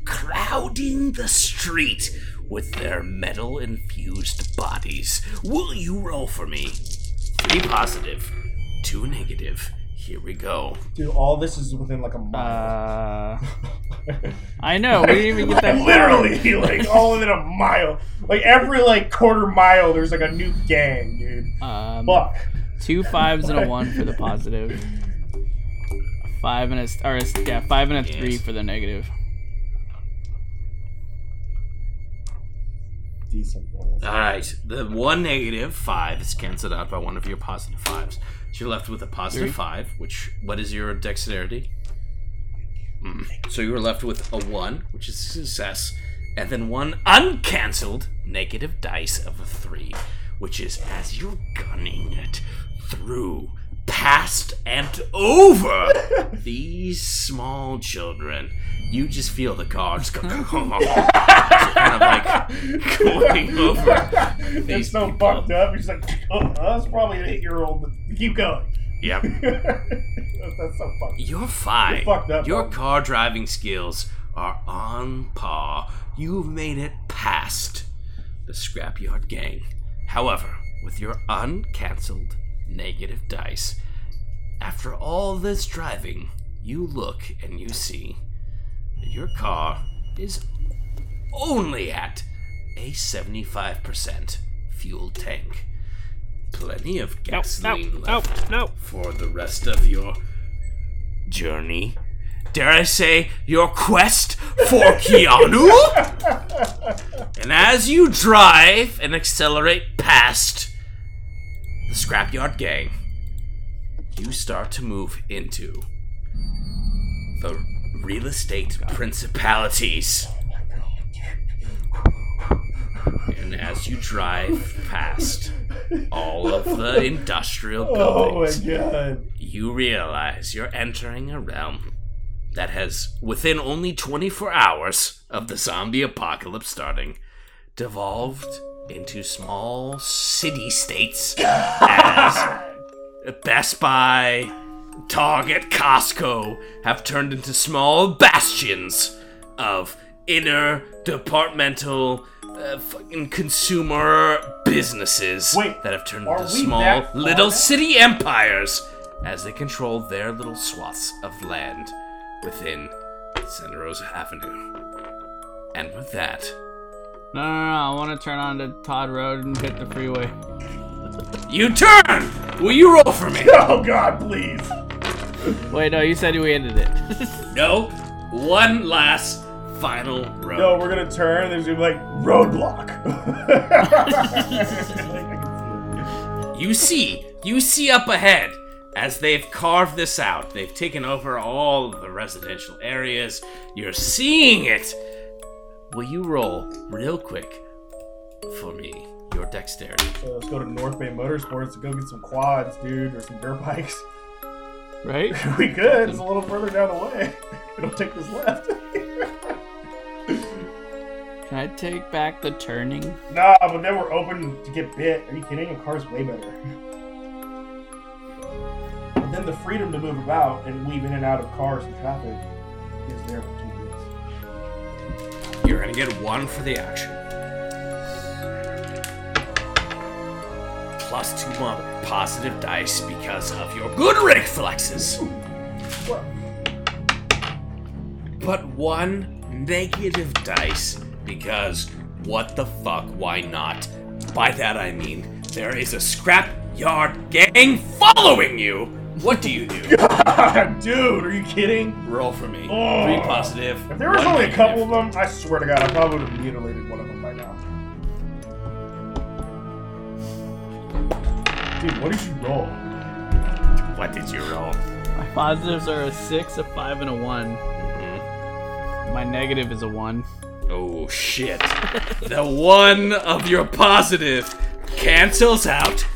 crowding the street with their metal infused bodies will you roll for me three positive two negative here we go Dude, all this is within like a mile. Uh, I know. We didn't even get that. Like, far. literally, like all within a mile. Like every like quarter mile, there's like a new gang, dude. Um, Fuck. two fives and a one for the positive. Five and a or a, yeah, five and a three for the negative. Decent rolls. all right the one negative five is canceled out by one of your positive fives so you're left with a positive Three. five which what is your dexterity Mm. So you were left with a one, which is success, and then one uncancelled negative dice of a three, which is as you're gunning it through, past, and over these small children. You just feel the car just go, kind of like going over It's so people. fucked up. He's like, oh, that's probably an eight-year-old. But keep going. Yep. that's so fucked. You're fine. You're fucked up, Your bud. car driving skills are on par. You've made it past the Scrapyard Gang. However, with your uncancelled negative dice, after all this driving, you look and you see that your car is only at a 75% fuel tank. Plenty of No, no, gasoline no, left no. for the rest of your journey. Dare I say, your quest for Keanu? and as you drive and accelerate past the Scrapyard Gang, you start to move into the real estate principalities. And as you drive past all of the industrial Oh my buildings, god. you realize you're entering a realm that has, within only 24 hours of the zombie apocalypse starting, devolved into small city states as Best Buy, Target, Costco have turned into small bastions of inner departmental uh, fucking consumer businesses Wait, that have turned into small little city empires as they control their little swaths of land within Santa Rosa Avenue. And with that, No, no, no. I want to turn onto Todd Road and hit the freeway. you turn! Will you roll for me? Oh god, please. Wait, no. You said we ended it. No. One last final row. No, we're gonna turn. There's gonna be like roadblock. You see, you see up ahead as they've carved this out. They've taken over all of the residential areas. You're seeing it. Will you roll real quick for me your dexterity? so let's go to North Bay Motorsports to go get some quads, dude, or some dirt bikes. right? we could. It's a little further down the way. It'll take this left. Can I take back the turning? nah, but then we're open to get bit. Are you kidding? A car's way better. But then the freedom to move about and weave in and out of cars and traffic is there for two weeks. You're gonna get one for the action. Plus two more positive dice because of your good reflexes. But one negative dice because what the fuck, why not? By that I mean, there is a scrapyard gang following you! What do you do? Dude, are you kidding? Roll for me. Oh. Three positive. If there was one only a negative. couple of them, I swear to God, I probably would have mutilated one of them by now. Dude, what did you roll? What did you roll? My positives are a six, a five, and a one. Mm-hmm. My negative is a one. Oh shit. the one of your positive cancels out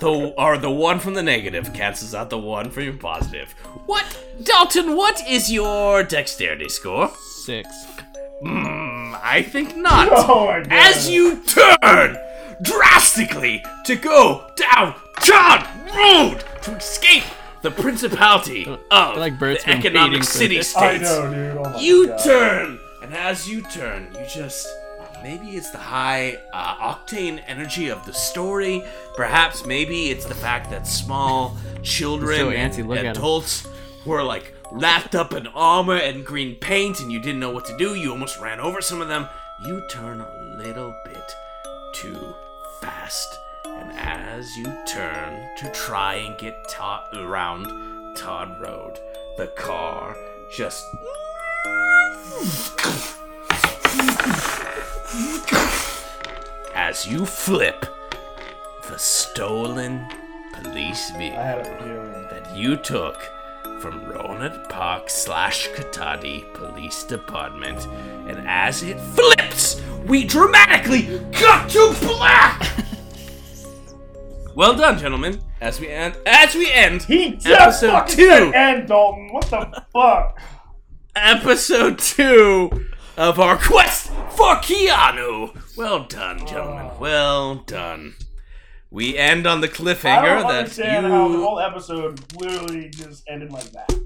the or the one from the negative cancels out the one from your positive. What Dalton, what is your dexterity score? Six. Hmm, I think not. Oh my God. As you turn drastically to go down John Road to escape the principality of like the economic city this. I states. know, dude. Oh my You God. turn, and as you turn, you just maybe it's the high uh, octane energy of the story. Perhaps maybe it's the fact that small children so and antsy, look at him. adults were like wrapped up in armor and green paint, and you didn't know what to do. You almost ran over some of them. You turn a little bit too fast. And as you turn to try and get Todd around Todd Road, the car just as you flip the stolen police vehicle had a feeling. that you took from Rohnert Park slash Cotati Police Department, and as it flips, we dramatically cut to black. well done, gentlemen. As we end, as we end He just episode fucking two, said end, Dalton. What the fuck? Episode two of our quest for Keanu. Well done, gentlemen. Well done. We end on the I cliffhanger don't that understand how the you. whole episode literally just ended like that.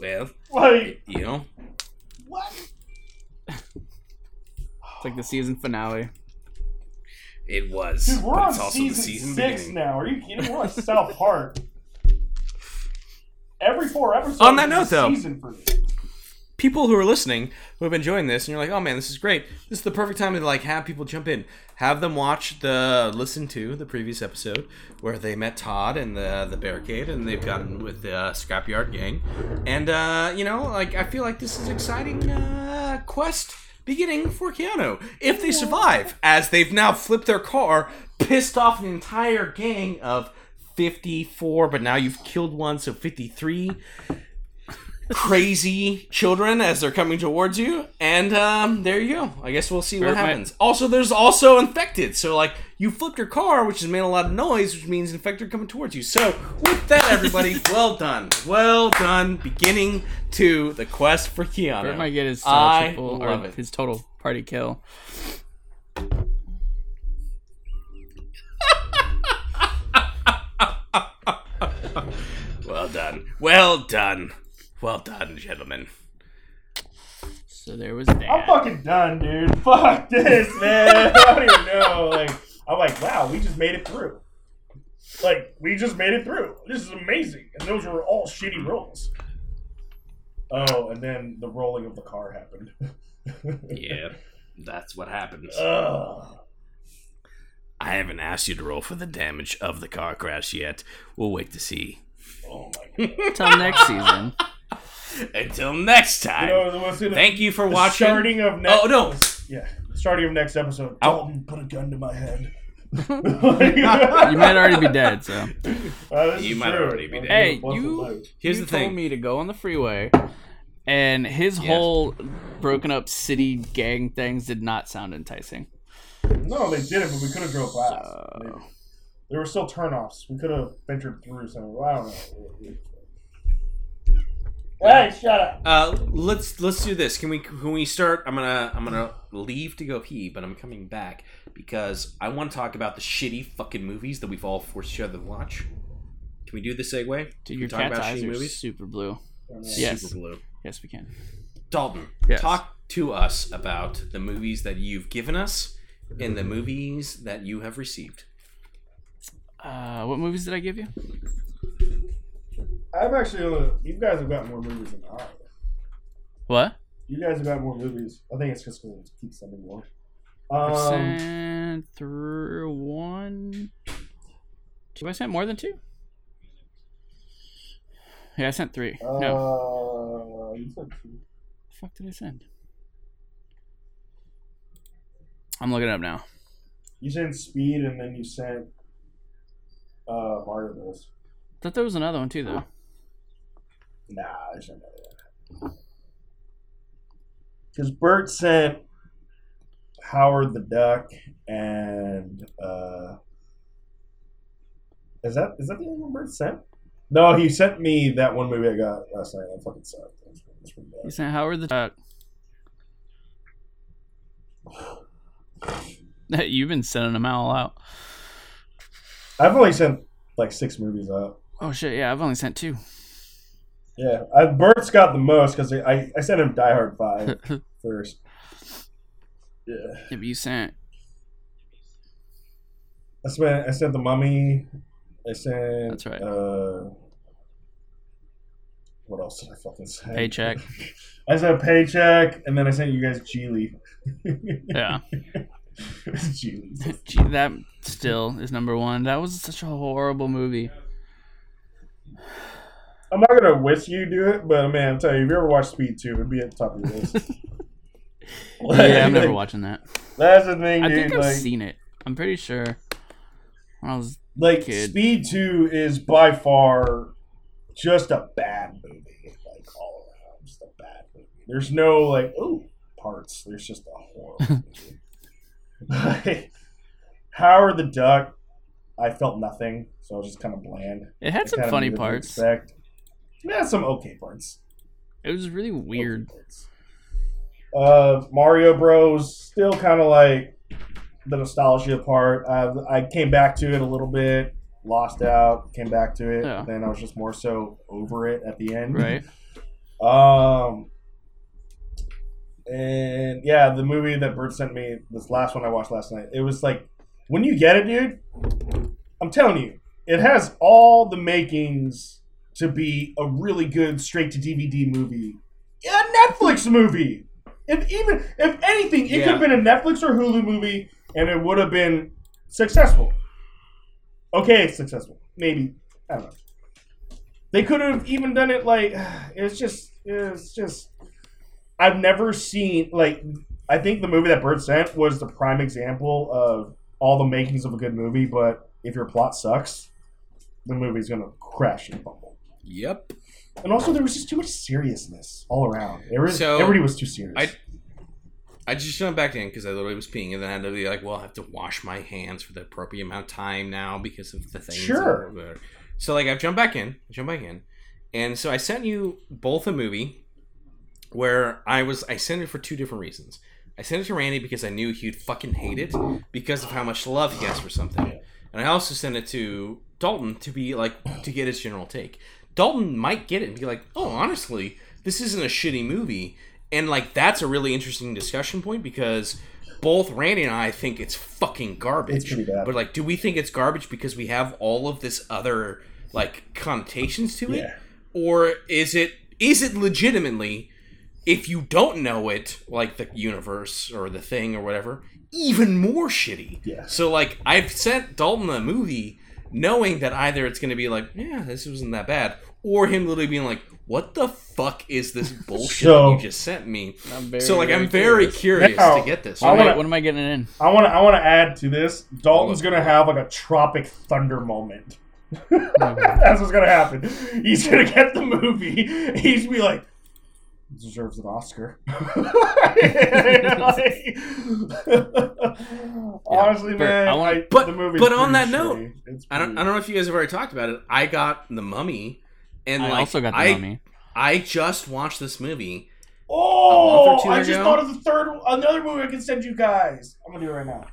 Well, Like, you know, what? It's like the season finale. it was. Dude, we're but on it's also season, the season six beginning. now. Are you kidding? We're on South Park. Every four episodes. On that note, though- season for me. people who are listening who have been enjoying this and you're like oh man this is great this is the perfect time to like have people jump in have them watch the listen to the previous episode where they met todd and the the barricade and they've gotten with the uh, scrapyard gang and uh you know like i feel like this is exciting uh quest beginning for keanu if they survive as they've now flipped their car pissed off an entire gang of 54 but now you've killed one so 53 crazy children as they're coming towards you. And um there you go. I guess we'll see what Bert might- happens. Also there's also infected. So like you flipped your car which has made a lot of noise which means infected are coming towards you. So with that everybody well done. Well done. Beginning to the quest for keanu. Bert might get his uh, I triple love it. his total party kill. Well done well done well done gentlemen So there was that. I'm fucking done, dude. Fuck this, man. I don't even know. Like, I'm like, wow, we just made it through. Like, we just made it through. This is amazing. And those were all shitty rolls. Oh, and then the rolling of the car happened. yeah that's what happens Ugh. I haven't asked you to roll for the damage of the car crash yet. We'll wait to see. Oh my god. Till next season. Until next You time. know, what's in Thank you for the watching. Starting of next. Oh no! Yeah. Starting of next episode. Ow. Dalton, put a gun to my head. You might already be dead, so. Uh, You might true. already be dead. Hey, gonna bust a you- leg. Here's you the told thing. me to go on the freeway, and his Yes. whole broken up city gang things did not sound enticing. No, they didn't, but we could have drove past. So- maybe. There were still turnoffs. We could have ventured through some. I don't know. Hey, shut up. Uh, let's let's do this. Can we can we start? I'm gonna I'm gonna leave to go pee, but I'm coming back because I want to talk about the shitty fucking movies that we've all forced each other to watch. Can we do the segue? Dude, Can your talk cat's about eyes shitty are movies? super blue. Yes. Super blue. Yes, we can. Dalton, Yes. talk to us about the movies that you've given us and the movies that you have received. Uh, what movies did I give you? I've actually, only, you guys have got more movies than I. What? You guys have got more movies. I think it's just because it keeps sending more. I Um, sent through one. Have I sent more than two? Yeah, I sent three. no, uh, you said two. the fuck did I send? I'm looking up now. You sent Speed and then you sent uh, Mario Bros. thought there was another one too, though. Nah, I sent that. Because Bert sent Howard the Duck and uh, is that is that the only one Bert sent? No, he sent me that one movie I got last night. That fucking sucked. That's pretty- that's pretty You bad. sent Howard the Duck. You've been sending them all out. I've only sent like six movies out. Oh shit! Yeah, I've only sent two. Yeah, I, Bert's got the most because I, I sent him Die Hard Five first. yeah, but you sent. I spent I sent the Mummy. I sent. That's right. Uh, what else did I fucking send? Paycheck. I sent paycheck, and then I sent you guys Gigli. Yeah, Gee, that still is number one. That was such a horrible movie. I'm not gonna wish you do it, but man, I'm telling you, if you ever watch Speed Two, it'd be at the top of your list. yeah, I'm never watching that. That's the thing, I dude. think I've like, seen it. I'm pretty sure. When I was like kid. Speed Two is by far just a bad movie, like all around, just a bad movie. There's no like oh parts. There's just a horrible movie. Like, Howard the Duck, I felt nothing, so I was just kind of bland. it had I some funny knew what to parts. It had some okay parts. It was really weird. Okay. Uh, Mario Bros. Still kind of like the nostalgia part. I, I came back to it a little bit, lost out, came back to it. Yeah. Then I was just more so over it at the end. Right? Um. And yeah, the movie that Bert sent me, this last one I watched last night, it was like, when you get it, dude, I'm telling you, it has all the makings to be a really good straight to DVD movie, a Netflix movie. If even if anything, it could have been a Netflix or Hulu movie, and it would have been successful. Okay, successful, maybe. I don't know. They could have even done it like it's just it's just I've never seen like I think the movie that Bert sent was the prime example of all the makings of a good movie, but if your plot sucks, the movie's gonna crash and bumble. Yep. And also there was just too much seriousness all around. So, everybody was too serious. I- I just jumped back in because I literally was peeing, and then I had to be like, "Well, I have to wash my hands for the appropriate amount of time now because of the things." Sure. So like, I've jumped back in, I jumped back in, and so I sent you both a movie where I was I sent it for two different reasons. I sent it to Randy because I knew he'd fucking hate it because of how much love he has for something, and I also sent it to Dalton to be like to get his general take. Dalton might get it and be like, "Oh, honestly, this isn't a shitty movie." And like that's a really interesting discussion point because both Randy and I think it's fucking garbage. It's bad. But like, do we think it's garbage because we have all of this other like connotations to it, Yeah. or is it is it legitimately if you don't know it, like the universe or the thing or whatever, even more shitty? Yeah. So like, I've sent Dalton a movie knowing that either it's going to be like, yeah, this wasn't that bad, or him literally being like, what the fuck is this bullshit So- that you just sent me? I'm very, so like, I'm very curious Now, to get this. I wanna- what am I getting in? I want to I want to add to this. Dalton's gonna have like a tropic thunder moment. That's what's gonna happen. He's gonna get the movie. He's gonna be like, deserves an Oscar. Honestly, Bert, man, I wanna- I- But- the movie's but on pretty that note, shitty. It's I don't, I don't know if you guys have already talked about it. I got the Mummy, and I like also got the I, mummy. I just watched this movie. Oh, month or I just ago? thought of the third, another movie I can send you guys. I'm gonna do it right now.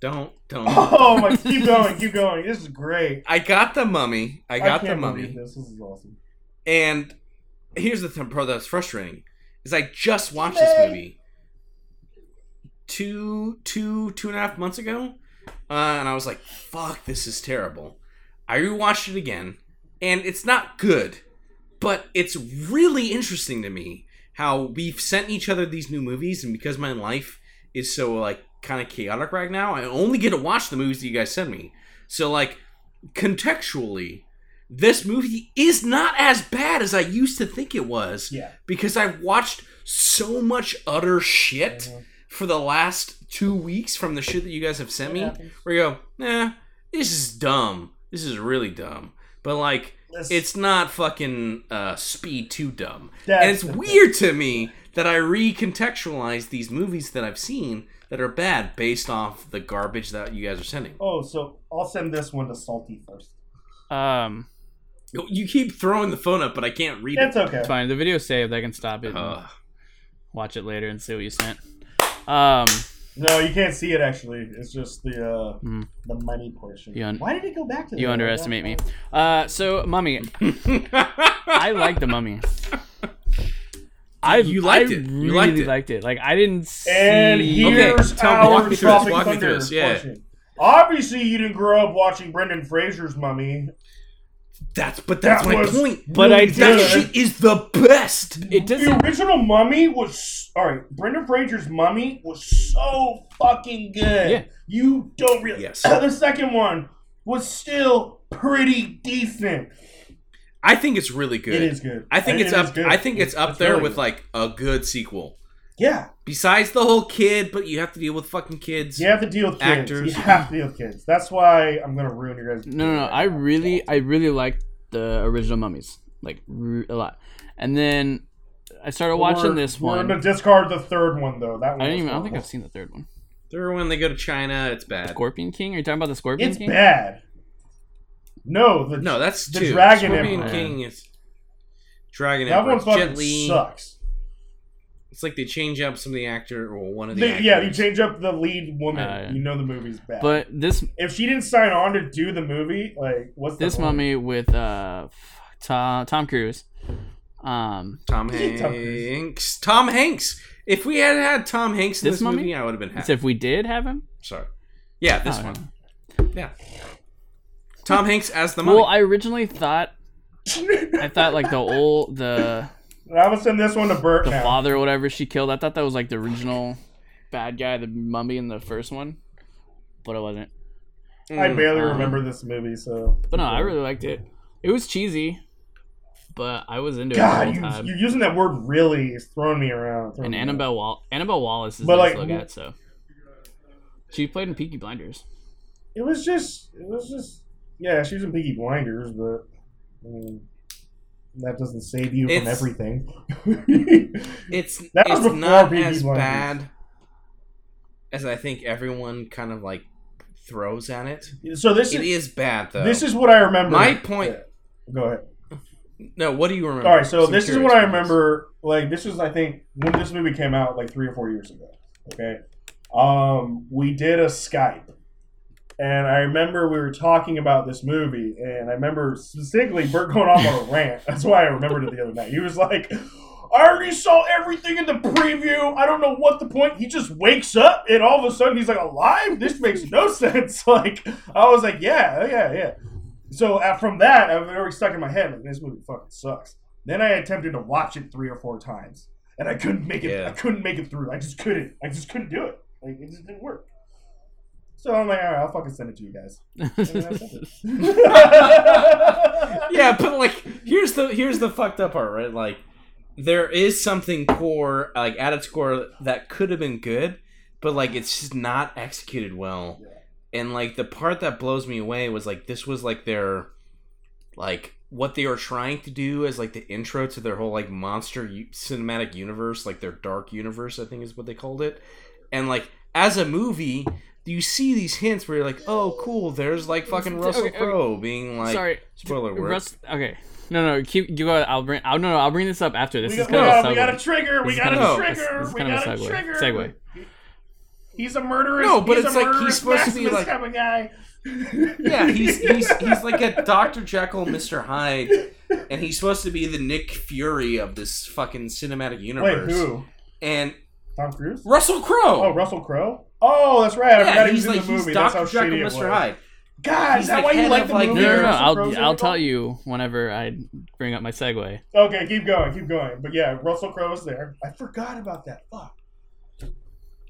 Don't don't. Oh my! Keep going, keep going. This is great. I got the Mummy. I got the can't Mummy. This. this is awesome. And here's the thing, bro. That's frustrating. is I just watched this movie two, two, two and a half months ago, uh, and I was like, "Fuck, this is terrible." I rewatched it again, and it's not good, but it's really interesting to me how we've sent each other these new movies, and because my life is so like kind of chaotic right now, I only get to watch the movies that you guys send me. So like contextually, this movie is not as bad as I used to think it was Yeah. because I've watched so much utter shit Mhm. for the last two weeks from the shit that you guys have sent me. Where you go, nah, this is dumb. This is really dumb. But like, This- it's not fucking uh, speed too dumb. That's and it's the thing. weird to me that I recontextualize these movies that I've seen that are bad based off the garbage that you guys are sending. Oh, so I'll send this one to Salty first. Um, You keep throwing the phone up, but I can't read it. It's okay. it's fine. The video's saved. I can stop it. and Ugh. watch it later and see what you sent. Um, No, you can't see it actually. It's just the uh, Hmm. the money portion. Un- Why did it go back to you that? underestimate me. Uh, so mummy, I like the mummy. I You liked I it. You Really liked it. liked it. Like I didn't see. And here's Okay, tell walk our me through this, Tropic walk me through Thunder this, yeah. portion. Obviously, you didn't grow up watching Brendan Fraser's Mummy. That's but that's That my was point. But I really That good. shit is the best. it The doesn't. original Mummy was all right. Brendan Fraser's Mummy was so fucking good. Yeah. You don't really. Yes. the second one was still pretty decent. I think it's really good. It is good. I think It it's is up. good. I think it's up It's there really with good. like a good sequel. Yeah. Besides the whole kid, but you have to deal with fucking kids. You have to deal with kids. Actors. You have to deal with kids. That's why I'm gonna ruin your guys. No, no, no. I really, I really liked the original mummies, like re- a lot. And then I started watching We're- this We're one. gonna discard the third one though. That one I don't was even. I don't think. I've seen the third one. They're when they go to China. It's bad. Scorpion King? Are you talking about the Scorpion It's King? It's bad. No, the No, that's The two. Dragon Scorpion Emperor. King is Dragon that Emperor. one fucking Jet Li. sucks. It's like they change up some of the actor or one of the They, actors. yeah, you change up the lead woman. Uh, yeah. You know the movie's bad. But this if she didn't sign on to do the movie, like what's this point? mummy with uh Tom Tom Cruise. Um, Tom Tom Cruise. Hanks. Tom Hanks. If we had had Tom Hanks in This this, mummy? movie, I would have been so happy. if we did have him, Sorry. Yeah, this Oh, one. Yeah. Tom Hanks as the mummy. well, I originally thought I thought like the old the I'm gonna send this one to Bert the now. father or whatever she killed. I thought that was like the original bad guy, the mummy in the first one, but it wasn't. I barely Um, remember this movie, so. But no, I really liked it. It was cheesy, but I was into it God, the you, time. you're using that word "really" is throwing me around. throwing and me Annabelle Wall Annabelle Wallis is But, nice like, to look at. So she played in Peaky Blinders. It was just, it was just, yeah. She was in Peaky Blinders, but I mean, that doesn't save you from everything. It's That it's not as bad as I think everyone kind of like throws at it. so this It is is bad though. this is what I remember. My point- Yeah. Go ahead. no. What do you remember? All right, so this is what I remember. Like this was, I think, when this movie came out, like three or four years ago. Okay, um, we did a Skype, and I remember we were talking about this movie, and I remember specifically Bert going off on a rant. That's why I remembered it the other night. He was like. I already saw everything in the preview. I don't know what the point. He just wakes up and all of a sudden he's like alive. This makes no sense. Like I was like, yeah, yeah, yeah. So uh, from that, I've already stuck in my head like this movie fucking sucks. Then I attempted to watch it three or four times, and I couldn't make it. Yeah. I couldn't make it through. I just couldn't. I just couldn't do it. Like it just didn't work. So I'm like, all right, I'll fucking send it to you guys. And then I sent it. yeah, but like here's the here's the fucked up part, right? Like there is something core, like at its core, that could have been good, but like it's just not executed well. And like the part that blows me away was like this was like their like what they were trying to do as like the intro to their whole like monster u- cinematic universe, like their dark universe, I think is what they called it. And like as a movie, you see these hints where you're like, oh, cool. There's like fucking Russell Okay, okay. Crowe being like, Sorry, spoiler alert. Russ, okay, no, no, keep you go. I'll bring. I'll no, no. I'll bring this up after this. we, is got, kind no, of a we got a trigger. We This is got a trigger. this is We got a a segue. trigger. Segue. He's a murderous. No, but he's it's a like he's supposed to be like- kind of guy. Yeah, he's he's he's like a Dr. Jekyll, Mr. Hyde, and he's supposed to be the Nick Fury of this fucking cinematic universe. Wait, universe. who? And Tom Cruise? Russell Crowe. Oh, Russell Crowe. Oh, that's right. I yeah, forgot he was he's in the he's movie. That's Dr. how Jekyll, shitty it was. Mr. Hyde. God, He's is that like why you like the like, movie? No, no, no. I'll I'll tell you whenever I bring up my segue. Okay, keep going, keep going. But yeah, Russell Crowe is there. I forgot about that. Fuck.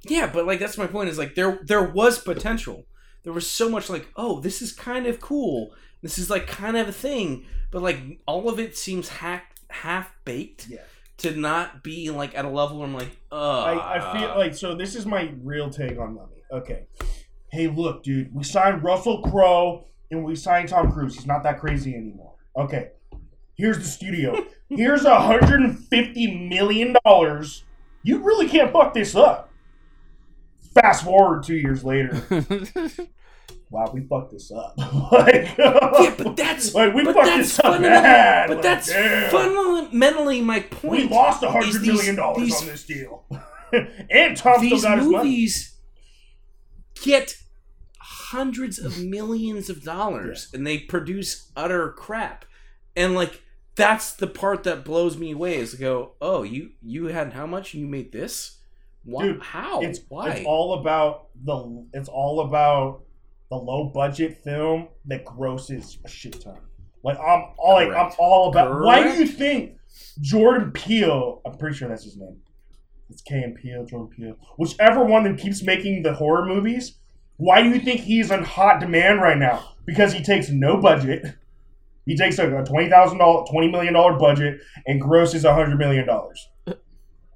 Yeah, but like that's my point. Is like there there was potential. There was so much like, oh, this is kind of cool. This is like kind of a thing, but like all of it seems hack half baked Yeah. To not be like at a level where I'm like, uh I, I feel like so. This is my real take on money. Okay. Hey, look, dude. We signed Russell Crowe and we signed Tom Cruise. He's not that crazy anymore. Okay. Here's the studio. Here's a hundred and fifty million dollars. You really can't fuck this up. Fast forward two years later. Wow, we fucked this up. like, yeah, but that's like we but fucked that's this up fundamentally, bad. but Like, that's damn. fundamentally my point. We lost a hundred million dollars these- on this deal, and Tom still got his money. movies get hundreds of millions of dollars, and they produce utter crap, and like that's the part that blows me away. Is to go, oh, you you had how much? and You made this? Why? Dude, how? It's Why? it's all about the it's all about the low budget film that grosses a shit ton. Like I'm all like I'm all about. Why do you think Jordan Peele? I'm pretty sure that's his name. It's Key and Peele, Jordan Peele. Whichever one that keeps making the horror movies. Why do you think he's in hot demand right now? Because he takes no budget. He takes a twenty thousand dollar, twenty million dollar budget and grosses a hundred million dollars.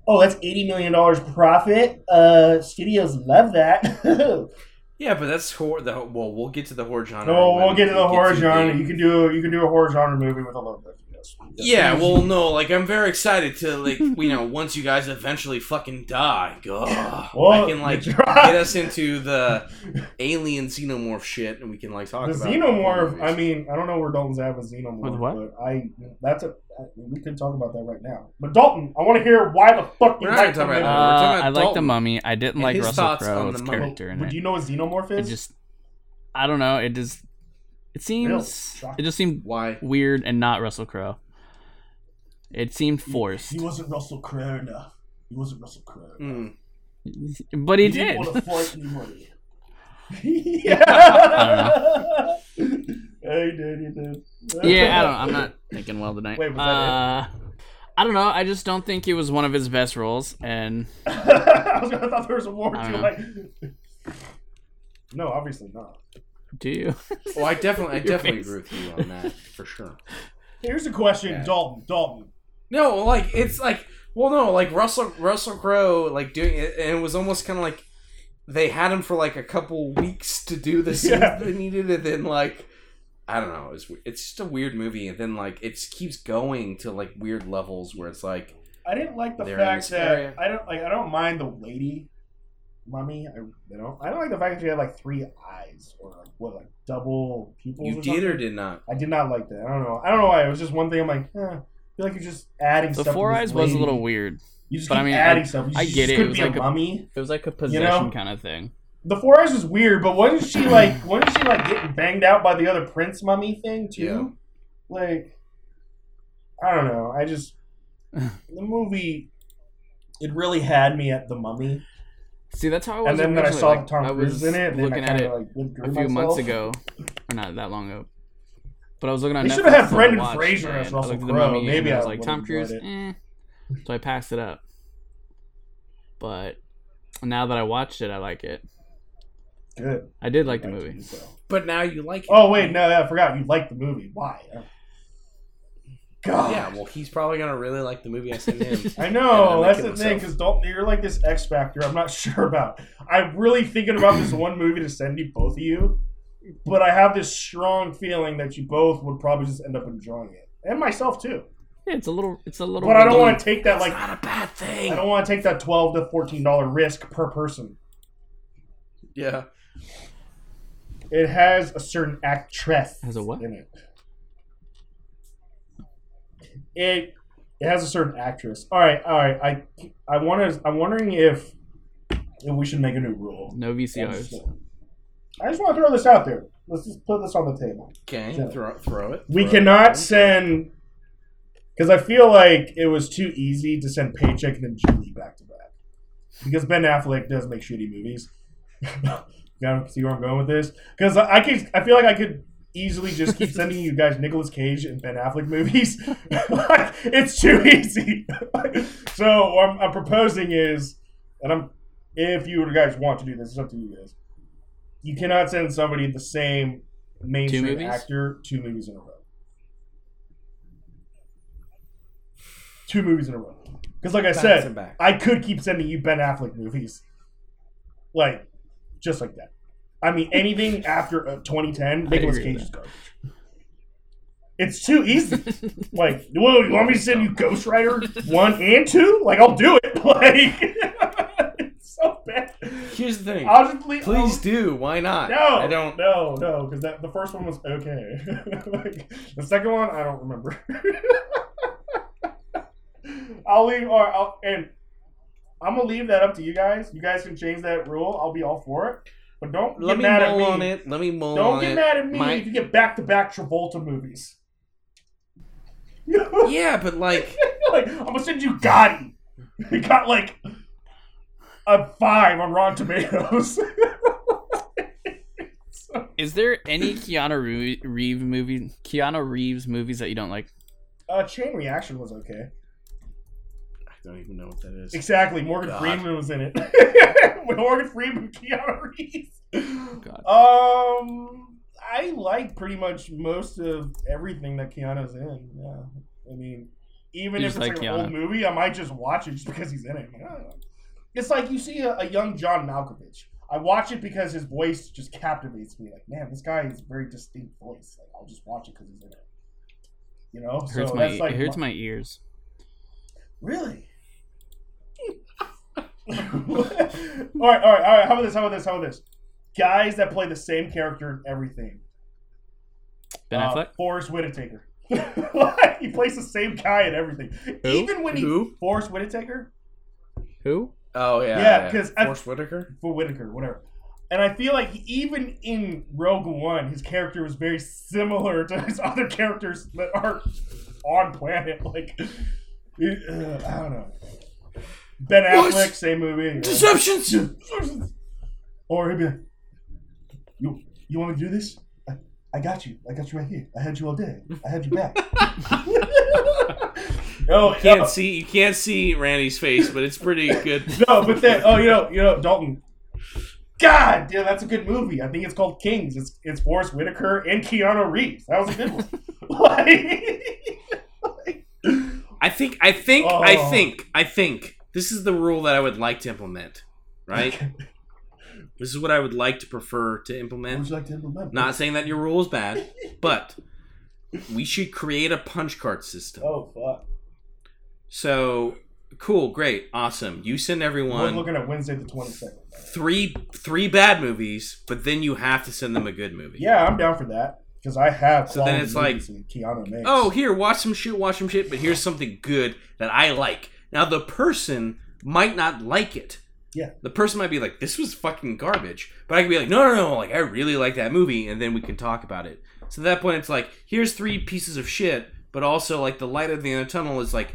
Oh, that's eighty million dollars profit. Uh, studios love that. yeah, but that's horror. The, well, we'll get to the horror genre. no, we'll get to the horror genre. You can do you can do a horror genre movie with a low budget. Yes. Yeah, well, no, like I'm very excited to like you know once you guys eventually fucking die, God, Well, I can like get us into the alien xenomorph shit, and we can like talk about the about xenomorph. I mean, I don't know where Dalton's at with xenomorph, With what? but I that's a we could talk about that right now. But Dalton, I want to hear why the fuck you We're not like the about movie. that. we're talking Uh, about I like the mummy. I didn't and like Russell Crowe's the mummy. character in But it. do you know what xenomorph It is? just, I don't know. It just, it seems, shocking. it just seemed Why? weird and not Russell Crowe. It seemed forced, He wasn't Russell Crowe enough. He wasn't Russell Crowe. Mm. but he, didn't did. want to fight anybody. I yeah, he did. He did. yeah, I don't. I'm not thinking well tonight. Wait, was that uh, I don't know. I just don't think it was one of his best roles, and I, was, I thought there was a war I too. don't Like, no, obviously not. Do you? Well, oh, I definitely, I definitely face. agree with you on that for sure. Here's a question, Yeah. Dalton. Dalton. No, like it's like, well, no, like Russell Russell Crowe, like doing it, and it was almost kind of like they had him for like a couple weeks to do the scenes Yeah. they needed, and then like. I don't know. It's it's just a weird movie, and then like it keeps going to like weird levels where it's like I didn't like the fact that area. I don't like. I don't mind the lady mummy. I you know. I don't like the fact that she had like three eyes or like, what like double pupils. you or did or did not. I did not like that. I don't know. I don't know why. It was just one thing. I'm like, eh, I feel like you're just adding The stuff. four to this eyes was a little weird. You just but keep I mean, adding I- stuff. You I get it. It Couldn't was be like a a- mummy. It was like a possession know? kind of thing. The four eyes was weird, but wasn't she like wasn't she like getting banged out by the other prince mummy thing too? Yeah. Like I don't know. I just the movie it really had me at the mummy. See, that's how I was. And then when I saw like, Tom I Cruise was in it, then looking I at it like a few months ago, or not that long ago. But I was looking on They Netflix. should have had Brendan watch, Fraser as and I Russell looked at the Crowe. Mummy, Maybe and I I was like Tom Cruise. Eh. So I passed it up. But now that I watched it, I like it. Good. I did like the movie. so. But now you like it. Oh wait, no, I forgot. You liked the movie. Why? God. Yeah, well, he's probably gonna really like the movie I sent him. I know that's kill the thing himself. because Dalton, you're like this X factor. I'm not sure about. I'm really thinking about this one movie to send you both of you, but I have this strong feeling that you both would probably just end up enjoying it, and myself too. Yeah, it's a little. It's a little. But I don't want to take that like not a bad thing. I don't want to take that twelve to fourteen dollar risk per person. Yeah. It has a certain actress Has a what? in it. It it has a certain actress. All right, all right. I I want to. I'm wondering if And we should make a new rule. No VCRs. I just want to throw this out there. Let's just put this on the table. Okay, So- throw, throw it. We Throw cannot it. send because I feel like it was too easy to send Paycheck and then Gigli back to back. Because Ben Affleck does make shitty movies. you gotta see where I'm going with this. Because I I could, I feel like I could easily just keep sending you guys Nicolas Cage and Ben Affleck movies. like, it's too easy. so what I'm, I'm proposing is, and I'm, if you guys want to do this, it's up to you guys. You cannot send somebody the same mainstream actor two movies in a row. Two movies in a row. Because, like I Back said. I could keep sending you Ben Affleck movies, like just like that. I mean, anything after uh, 2010, Nicolas Cage is garbage. It's too easy. Like, well, you want me to send you Ghost Rider one and two? Like, I'll do it. Like, it's so bad. Here's the thing. I'll just leave. Please I'll- do. Why not? no, I don't. No, no, because that the first one was okay. like, the second one, I don't remember. I'll leave, or I'll, and I'm gonna leave that up to you guys. You guys can change that rule. I'll be all for it. But don't Let get me mad at mull me. on it. Let me mull Don't on get mad at me My- if you get back to back Travolta movies. Yeah, but like, like I'm gonna send you Gotti. He got like a five on Rotten Tomatoes. So- Is there any Keanu Reeves movie, Keanu Reeves movies that you don't like? uh, Chain Reaction was okay. I don't even know what that is. Exactly. Morgan God. Freeman was in it. Morgan Freeman, Keanu Reeves. God. Um, I like pretty much most of everything that Keanu's in. Yeah, I mean, even You if it's like like an old movie, I might just watch it just because he's in it. Like, I. It's like you see a, a young John Malkovich. I watch it because his voice just captivates me. Like, man, this guy has a very distinct voice. Like, I'll just watch it because he's in it. You know, It hurts so my that's like it hurts my ears. Really? All right, all right, all right. How about this? How about this? How about this? Guys that play the same character in everything. Ben Uh, Affleck. Forest Whitaker. he plays the same guy in everything. Who? Even when he Who? Forest Whitaker Who? Oh yeah. Yeah, 'cause I- Forest Whitaker. for Whitaker, whatever. And I feel like even in Rogue One, his character was very similar to his other characters that aren't on planet. Like, it- uh, I don't know. Ben What? Affleck, same movie. Deceptions. Or he'd be like, "You, you want me to do this? I, I got you. I got you right here. I had you all day. I had you back." oh, Can't no, see. You can't see Randy's face, but it's pretty good. no, but then, oh, you know, you know, Dalton. God, yeah, that's a good movie. I think it's called Kings. It's it's Forest Whitaker and Keanu Reeves. That was a good one. like, I think. I think. I Oh. think. I think. This is the rule that I would like to implement. Right. this is what I would like to prefer to What would implement. you like to implement? Not saying that your rule is bad, but we should create a punch card system. Oh fuck! So cool, great, awesome. You send everyone We're everyone looking at Wednesday the twenty second. three three bad movies, but then you have to send them a good movie. Yeah, I'm down for that because I have. So then quality it's like, movies that Keanu makes. Oh, here, watch some shit, watch some shit, but here's something good that I like. Now the person might not like it. Yeah. The person might be like, "This was fucking garbage," but I could be like, "No, no, no! Like I really like that movie," and then we can talk about it. So at that point, it's like, here's three pieces of shit, but also like the light at the end of the tunnel is like,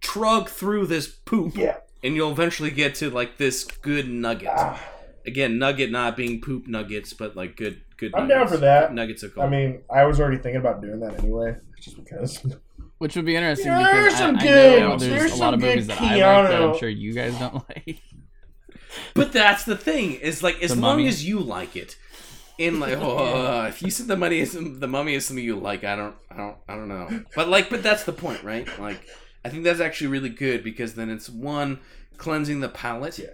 trug through this poop, yeah. and you'll eventually get to like this good nugget. Ah, Again, nugget not being poop nuggets, but like good, good. I'm down for that. Nuggets of gold. I mean, I was already thinking about doing that anyway, just because. Which would be interesting Yeah, because there's I, some I good- know there's, there's a lot some of movies good that I like that I'm sure you guys don't like. But that's the thing is like as The long Mummy? as you like it, in like oh, uh, if you said the money is the mummy is something you like, I don't, I don't, I don't know. But like, but that's the point, right? Like, I think that's actually really good because then it's one cleansing the palate. Yeah.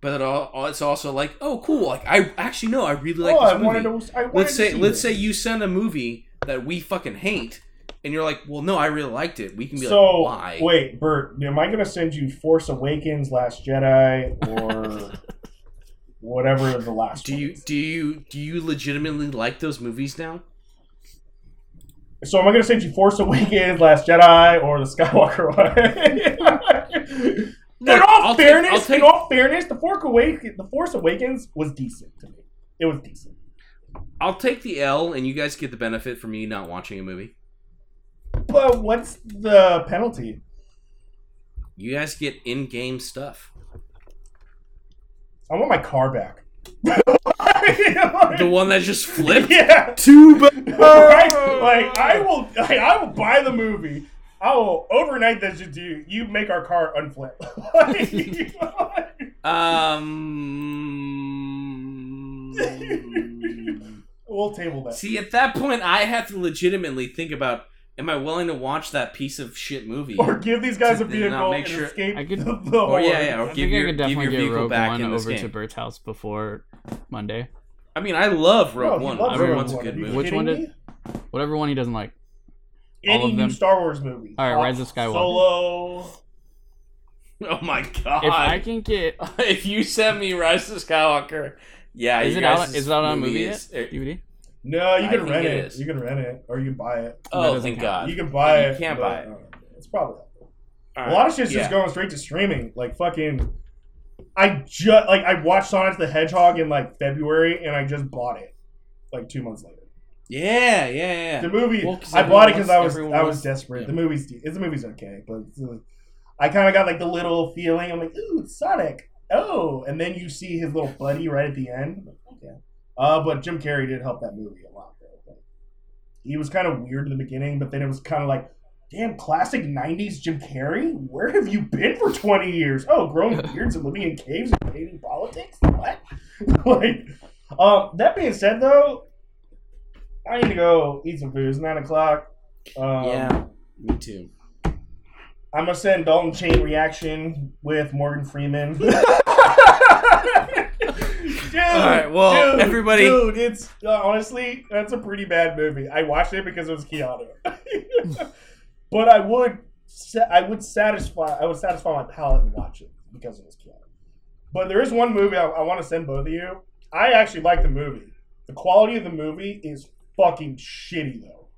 But it all, it's also like, oh, cool. Like, I actually know I really like oh, this I movie. wanted to. I wanted let's to say, see let's this. say you send a movie that we fucking hate, and you're like, well, no, I really liked it. We can be So like, why? wait, Bert, am I gonna send you Force Awakens, Last Jedi, or whatever the last? Do one you is? do you do you legitimately like those movies now? So am I gonna send you Force Awakens, Last Jedi, or the Skywalker one? in Look, all I'll fairness, I'll take- in all fairness, the Force Awakens, the Force Awakens was decent to me. It was decent. I'll take the L, and you guys get the benefit for me not watching a movie. But what's the penalty? You guys get in-game stuff. I want my car back. The one that just flipped. yeah. two. bad. right? Like I will, like, I will buy the movie. I will overnight that shit to you. You make our car unflip. Um. we'll table that. See, at that point, I have to legitimately think about: Am I willing to watch that piece of shit movie? Or give these guys a To vehicle not make and sure- escape I could- the, the Or yeah, yeah. Or I give think your I could give definitely your get vehicle Rogue back One in this over to game. Bert's house before Monday. I mean, I love Bro, Rogue he One. loves Everyone's Rogue a good One. Are you movie. Which one did- me? Whatever one he doesn't like. all Any of new them? Star Wars movie. All right, Han Rise of Skywalker. Solo. Oh my god! If I can get, if you send me Rise of Skywalker, yeah, is you it guys' out? Is it out on movie yet? DVD? No, you can rent it it. You can rent it, or you can buy it. Oh, thank count. God! You can buy You it. can't but, buy it. uh, It's probably All a lot of shit's yeah. just going straight to streaming. Like fucking, I just like I watched Sonic the Hedgehog in like February, and I just bought it like two months later. Yeah, yeah, yeah. The movie, Well, I bought it because I was I was desperate. yeah. The movie's the movie's okay, but uh, I kind of got like the little feeling. I'm like, ooh, Sonic. Oh, and then you see his little buddy right at the end. Like, okay. Uh, but Jim Carrey did help that movie a lot. Though. He was kind of weird in the beginning, but then it was kind of like, damn, classic '90s Jim Carrey. Where have you been for 20 years? Oh, growing beards and living in caves and hating politics. What? like, um, that being said, though, I need to go eat some food. It's nine o'clock. Um, yeah, me too. I'm gonna send Dalton Chain reaction with Morgan Freeman. dude, right, well, dude, everybody- dude, it's uh, honestly that's a pretty bad movie. I watched it because it was Keanu, but I would, I would satisfy, I would satisfy my palate and watch it because it was Keanu. But there is one movie I, I want to send both of you. I actually like the movie. The quality of the movie is fucking shitty though.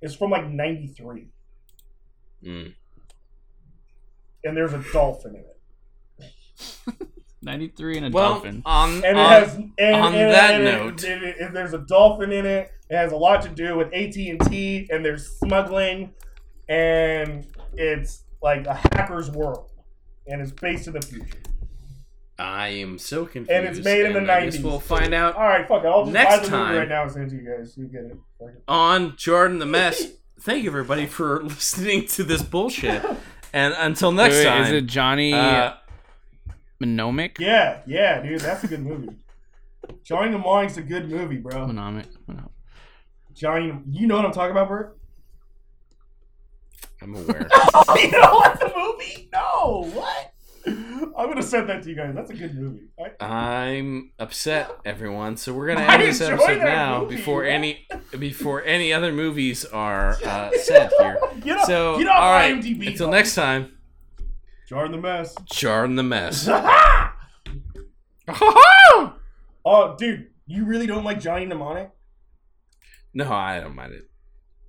It's from like '93 Mm. and there's a dolphin in it. 93 and a Well, dolphin. on, And it on- has and, on and- that and note- it- it- it- there's a dolphin in it. It has a lot to do with AT and T, and there's smuggling, and it's like a hacker's world, and it's based in the future. I am so confused. And it's made in the and I guess 90s. We'll find out All right, fuck it. I'll just Next buy the time- movie right now and send to you guys. You get it. Fuck it. on Jordan the Mess. Thank you everybody for listening to this bullshit. And until next Wait, wait, time, is it Johnny uh, Mnemonic? Yeah, yeah, dude, that's a good movie. Johnny Mnemonics a good movie, bro. Mnemonic. Mnemonic. Johnny, you know what I'm talking about, Bert? I'm aware. Oh, you don't like the movie? No, what? I'm gonna send that to you guys. That's a good movie. I, I'm upset, everyone. So we're gonna I end this episode now movie, before what? any before any other movies are uh, said here. Get off, So get off all right, IMDb. until next time, Jordan the mess. Jordan the Mess. oh, dude, you really don't like Johnny Mnemonic? no, I don't mind it.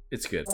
It's good.